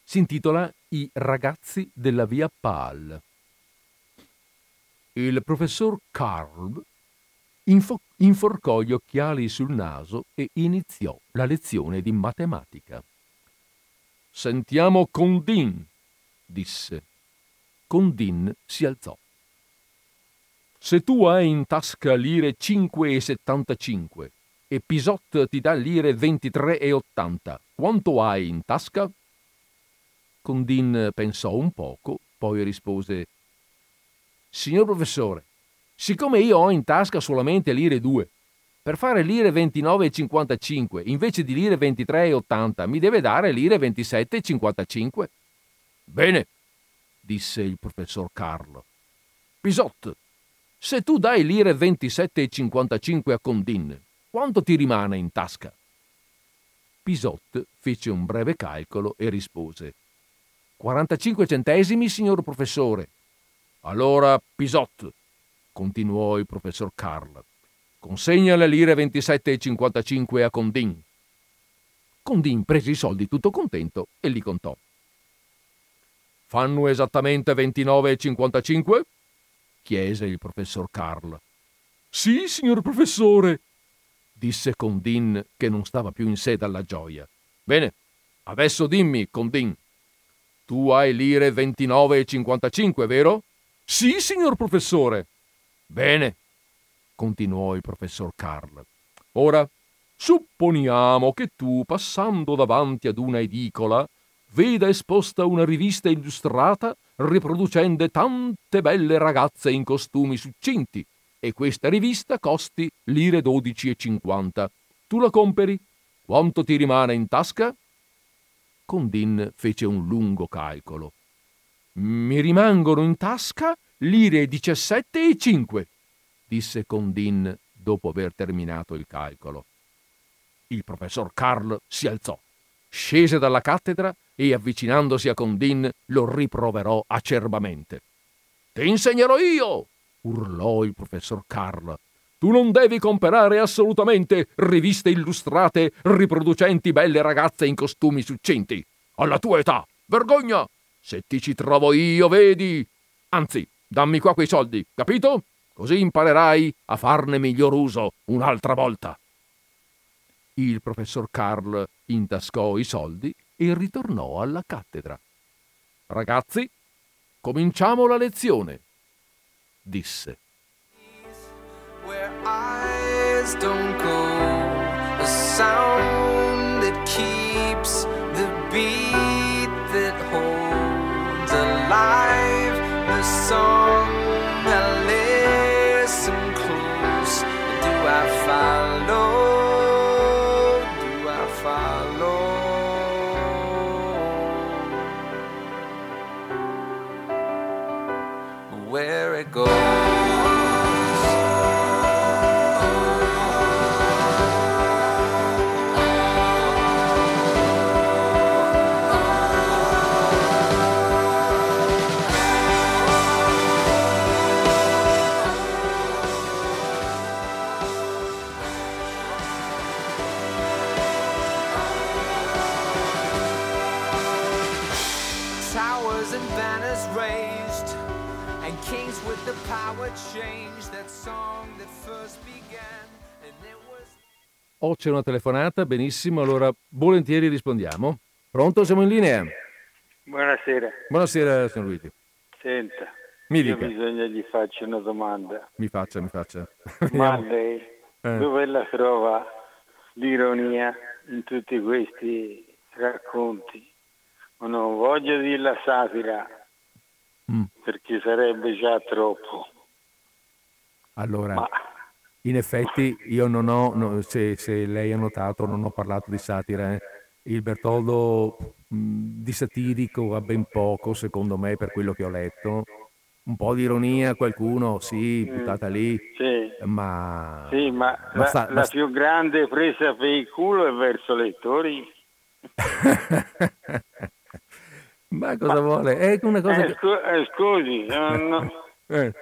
Si intitola I ragazzi della via Pal. Il professor Carl info- inforcò gli occhiali sul naso e iniziò la lezione di matematica. Sentiamo Condin, disse. Condin si alzò. Se tu hai in tasca lire 5,75 e Pisot ti dà lire 23,80, quanto hai in tasca? Condin pensò un poco, poi rispose Signor professore, siccome io ho in tasca solamente lire 2, per fare lire 29,55 invece di lire 23,80 mi deve dare lire 27,55? Bene, disse il professor Carlo. Pisot, se tu dai lire 27,55 a Condin, quanto ti rimane in tasca? Pisot fece un breve calcolo e rispose 45 centesimi, signor professore. Allora, Pisot, continuò il professor Carl, consegna le lire 27,55 a Condin. Condin prese i soldi tutto contento e li contò. Fanno esattamente 29,55? chiese il professor Carl. Sì, signor professore, disse Condin che non stava più in sé dalla gioia. Bene, adesso dimmi, Condin, tu hai lire 29,55, vero? Sì, signor professore. Bene, continuò il professor Carl. Ora, supponiamo che tu, passando davanti ad una edicola, veda esposta una rivista illustrata riproducendo tante belle ragazze in costumi succinti e questa rivista costi lire 12,50. Tu la comperi? Quanto ti rimane in tasca? Condin fece un lungo calcolo. Mi rimangono in tasca lire 17,5, disse Condin dopo aver terminato il calcolo. Il professor Carl si alzò, scese dalla cattedra e avvicinandosi a Condin lo riproverò acerbamente. Ti insegnerò io! urlò il professor Carl. Tu non devi comperare assolutamente riviste illustrate riproducenti belle ragazze in costumi succinti. Alla tua età, vergogna! Se ti ci trovo io, vedi! Anzi, dammi qua quei soldi, capito? Così imparerai a farne miglior uso un'altra volta. Il professor Carl intascò i soldi e ritornò alla cattedra. Ragazzi, cominciamo la lezione, disse. Alive the song. Oh, c'è una telefonata, benissimo, allora volentieri rispondiamo. Pronto, siamo in linea. Buonasera, Buonasera, signor Luigi. senta, Mi dica, bisogna gli faccio una domanda. mi faccia, mi faccia. Ma lei Eh. dove la trova l'ironia in tutti questi racconti? Ma non voglio dire la satira, Mm. perché sarebbe già troppo. Allora, Ma in effetti io non ho, no, se, se lei ha notato, non ho parlato di satira. eh. Il Bertoldo mh, di satirico ha ben poco, secondo me, per quello che ho letto. Un po' di ironia, qualcuno, sì, buttata lì, sì, ma... sì, ma la, Basta- la basta- più grande presa per il culo è verso lettori. ma cosa vuole? È una cosa Eh, che... scu- eh, scusi, non- non- eh,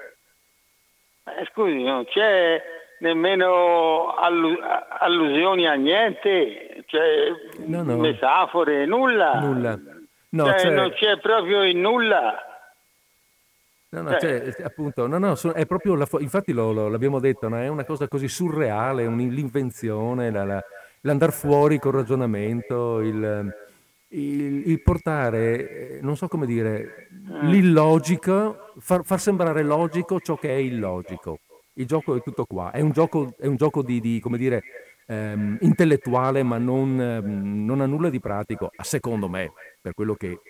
Eh, scusi, non c'è nemmeno allu- allusioni a niente, cioè No, no. metafore, nulla. nulla. No, Cioè, c'è- Non c'è proprio il nulla. No, no, Cioè- cioè, appunto, no, no, è proprio, la infatti lo, lo- l'abbiamo detto, no? è una cosa così surreale, un- l'invenzione, la, la- l'andare fuori col ragionamento, il, il- il portare, eh, non so come dire, l'illogico, far, far sembrare logico ciò che è illogico. Il gioco è tutto qua, è un gioco, è un gioco di, di, come dire, ehm, intellettuale, ma non, ehm, non ha nulla di pratico, secondo me, per quello che,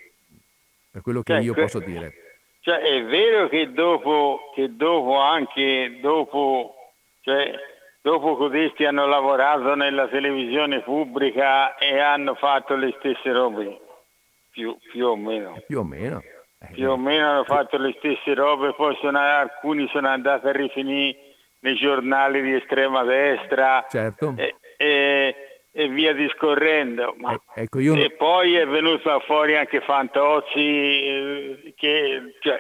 per quello che Cioè, io que- posso dire. Cioè, è vero che dopo, che dopo anche dopo, cioè, dopo codesti hanno lavorato nella televisione pubblica e hanno fatto le stesse robe, più, più o meno. Più o meno. Più o meno hanno fatto le stesse robe, poi sono, alcuni sono andati a rifinire nei giornali di estrema destra Certo. e, e- e via discorrendo. Ma- Eh, ecco, io- E poi è venuto fuori anche Fantozzi, eh, che cioè,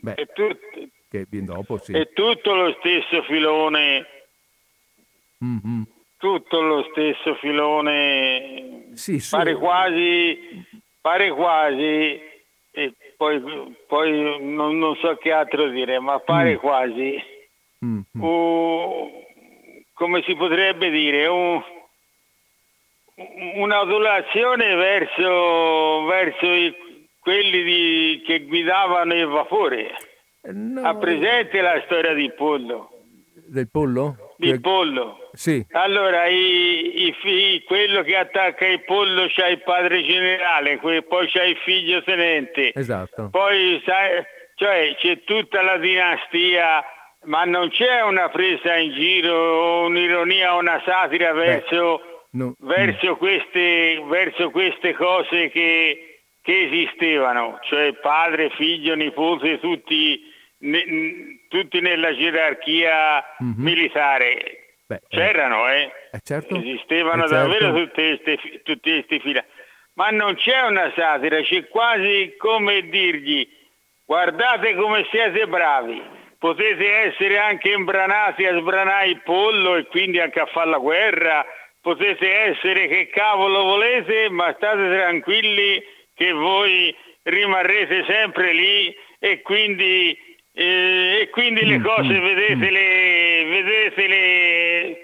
Beh. è, tut- Che dopo, sì. è tutto lo stesso filone, Mhm. tutto lo stesso filone, Sì, sì. pare quasi, pare quasi, e poi, poi non, non so che altro dire, ma pare Mm. quasi Mhm. un- come si potrebbe dire, un- un'adulazione verso, verso i- quelli di- che guidavano il vapore. Eh, no. Ha presente la storia di Pollo? Del pollo? Di Pollo. Sì, Allora, i, i fi- quello che attacca il pollo c'ha il padre generale, poi c'ha il figlio tenente, esatto. poi sai, cioè, c'è tutta la dinastia, ma non c'è una presa in giro, un'ironia, una satira verso, no, verso, queste, verso queste cose che, che esistevano, cioè padre, figlio, nipote, tutti, ne- tutti nella gerarchia Mhm. militare. Beh, eh, C'erano, eh? eh, certo. Esistevano Eh, certo. davvero tutte queste, tutte queste fila. Ma non c'è una satira, c'è quasi come dirgli guardate come siete bravi, potete essere anche imbranati a sbranare il pollo e quindi anche a fare la guerra, potete essere che cavolo volete, ma state tranquilli che voi rimarrete sempre lì e quindi, e quindi le Mm, cose mm, vedetele, vedetele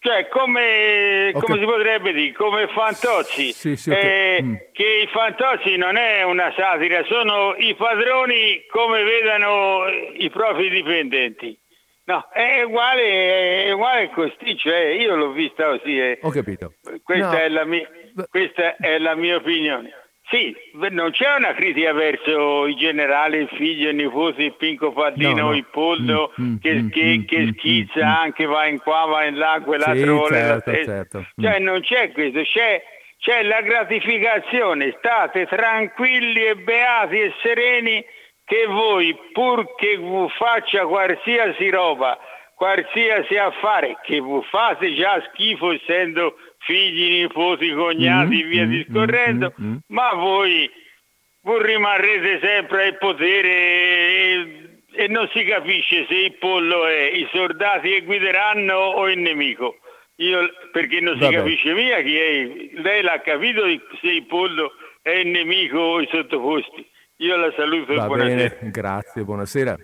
cioè, come, cap- si potrebbe dire, come Fantozzi, Sì, sì, cap- eh, mm. che i Fantozzi non è una satira, sono i padroni come vedono i propri dipendenti. No, è uguale, è uguale così, cioè io l'ho vista così. eh. Ho capito. Questa, No. è la mia, questa è la mia opinione. Sì, non c'è una critica verso i generali, il figlio, il nipote, il Pinco Pallino, No, no. il Pollo, Mm, mm, che, mm, che- mm, che mm, schizza mm, anche, va in qua, va in là, quella Sì, certo, certo. Cioè non c'è questo, c'è, c'è la gratificazione, state tranquilli e beati e sereni che voi, pur che vi faccia qualsiasi roba, qualsiasi affare, che vi fate già schifo essendo figli, nipoti, cognati, Mm, via mm, discorrendo, mm, mm, mm. ma voi, voi rimarrete sempre al potere e, e non si capisce se il pollo è i soldati che guideranno o il nemico. Io, perché non si Vabbè. capisce mia chi è, lei l'ha capito se il pollo è il nemico o i sottoposti. Io la saluto e Va buonasera. bene, grazie, buonasera.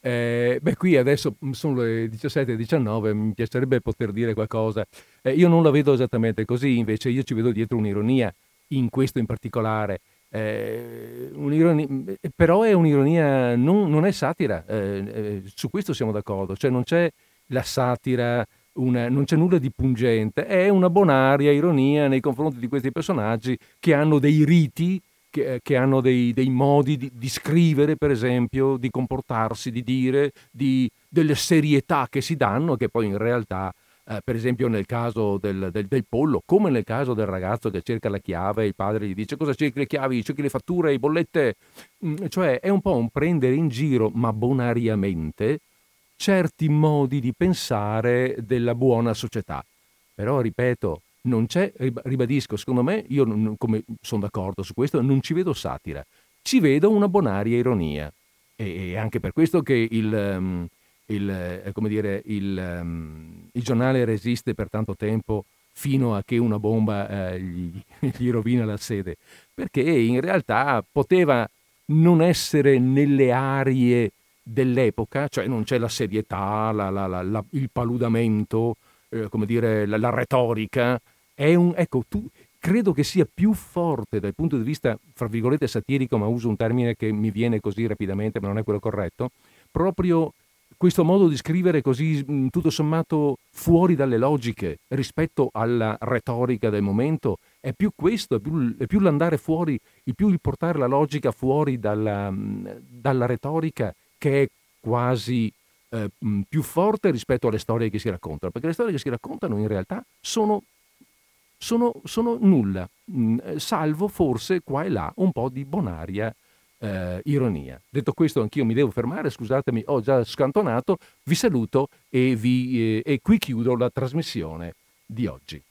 Eh, beh, qui adesso mm, sono le 17.19, mi piacerebbe poter dire qualcosa. Eh, io non la vedo esattamente così, invece io ci vedo dietro un'ironia, in questo in particolare. Eh, eh, però è un'ironia, non, non è satira, eh, eh, su questo siamo d'accordo, cioè non c'è la satira, una- non c'è nulla di pungente, è una bonaria ironia nei confronti di questi personaggi che hanno dei riti che, eh, che hanno dei, dei modi di, di scrivere, per esempio, di comportarsi, di dire, di- delle serietà che si danno, che poi in realtà, eh, per esempio nel caso del, del- del pollo, come nel caso del ragazzo che cerca la chiave, il padre gli dice cosa cerchi le chiavi, cerchi le fatture, le bollette, Mm, cioè è un po' un prendere in giro, ma bonariamente, certi modi di pensare della buona società. Però, ripeto, non c'è, rib- ribadisco, secondo me, io non- come sono d'accordo su questo, non ci vedo satira, ci vedo una bonaria ironia. E, e anche per questo che il, ehm, il, eh, come dire, il, ehm, il giornale resiste per tanto tempo fino a che una bomba eh, gli, gli rovina la sede, perché in realtà poteva non essere nelle arie dell'epoca, cioè non c'è la serietà, la- la- la- il paludamento, eh, come dire, la, la retorica. È un, ecco, tu, credo che sia più forte dal punto di vista, fra virgolette, satirico, ma uso un termine che mi viene così rapidamente, ma non è quello corretto, proprio questo modo di scrivere così mh, tutto sommato fuori dalle logiche rispetto alla retorica del momento è più questo, è più, è più l'andare fuori, il più il portare la logica fuori dalla, mh, dalla retorica che è quasi eh, mh, più forte rispetto alle storie che si raccontano, perché le storie che si raccontano in realtà sono, sono, sono nulla, salvo forse qua e là un po' di bonaria eh, ironia. Detto questo, anch'io mi devo fermare, scusatemi, ho già scantonato, vi saluto e, vi, eh, e qui chiudo la trasmissione di oggi.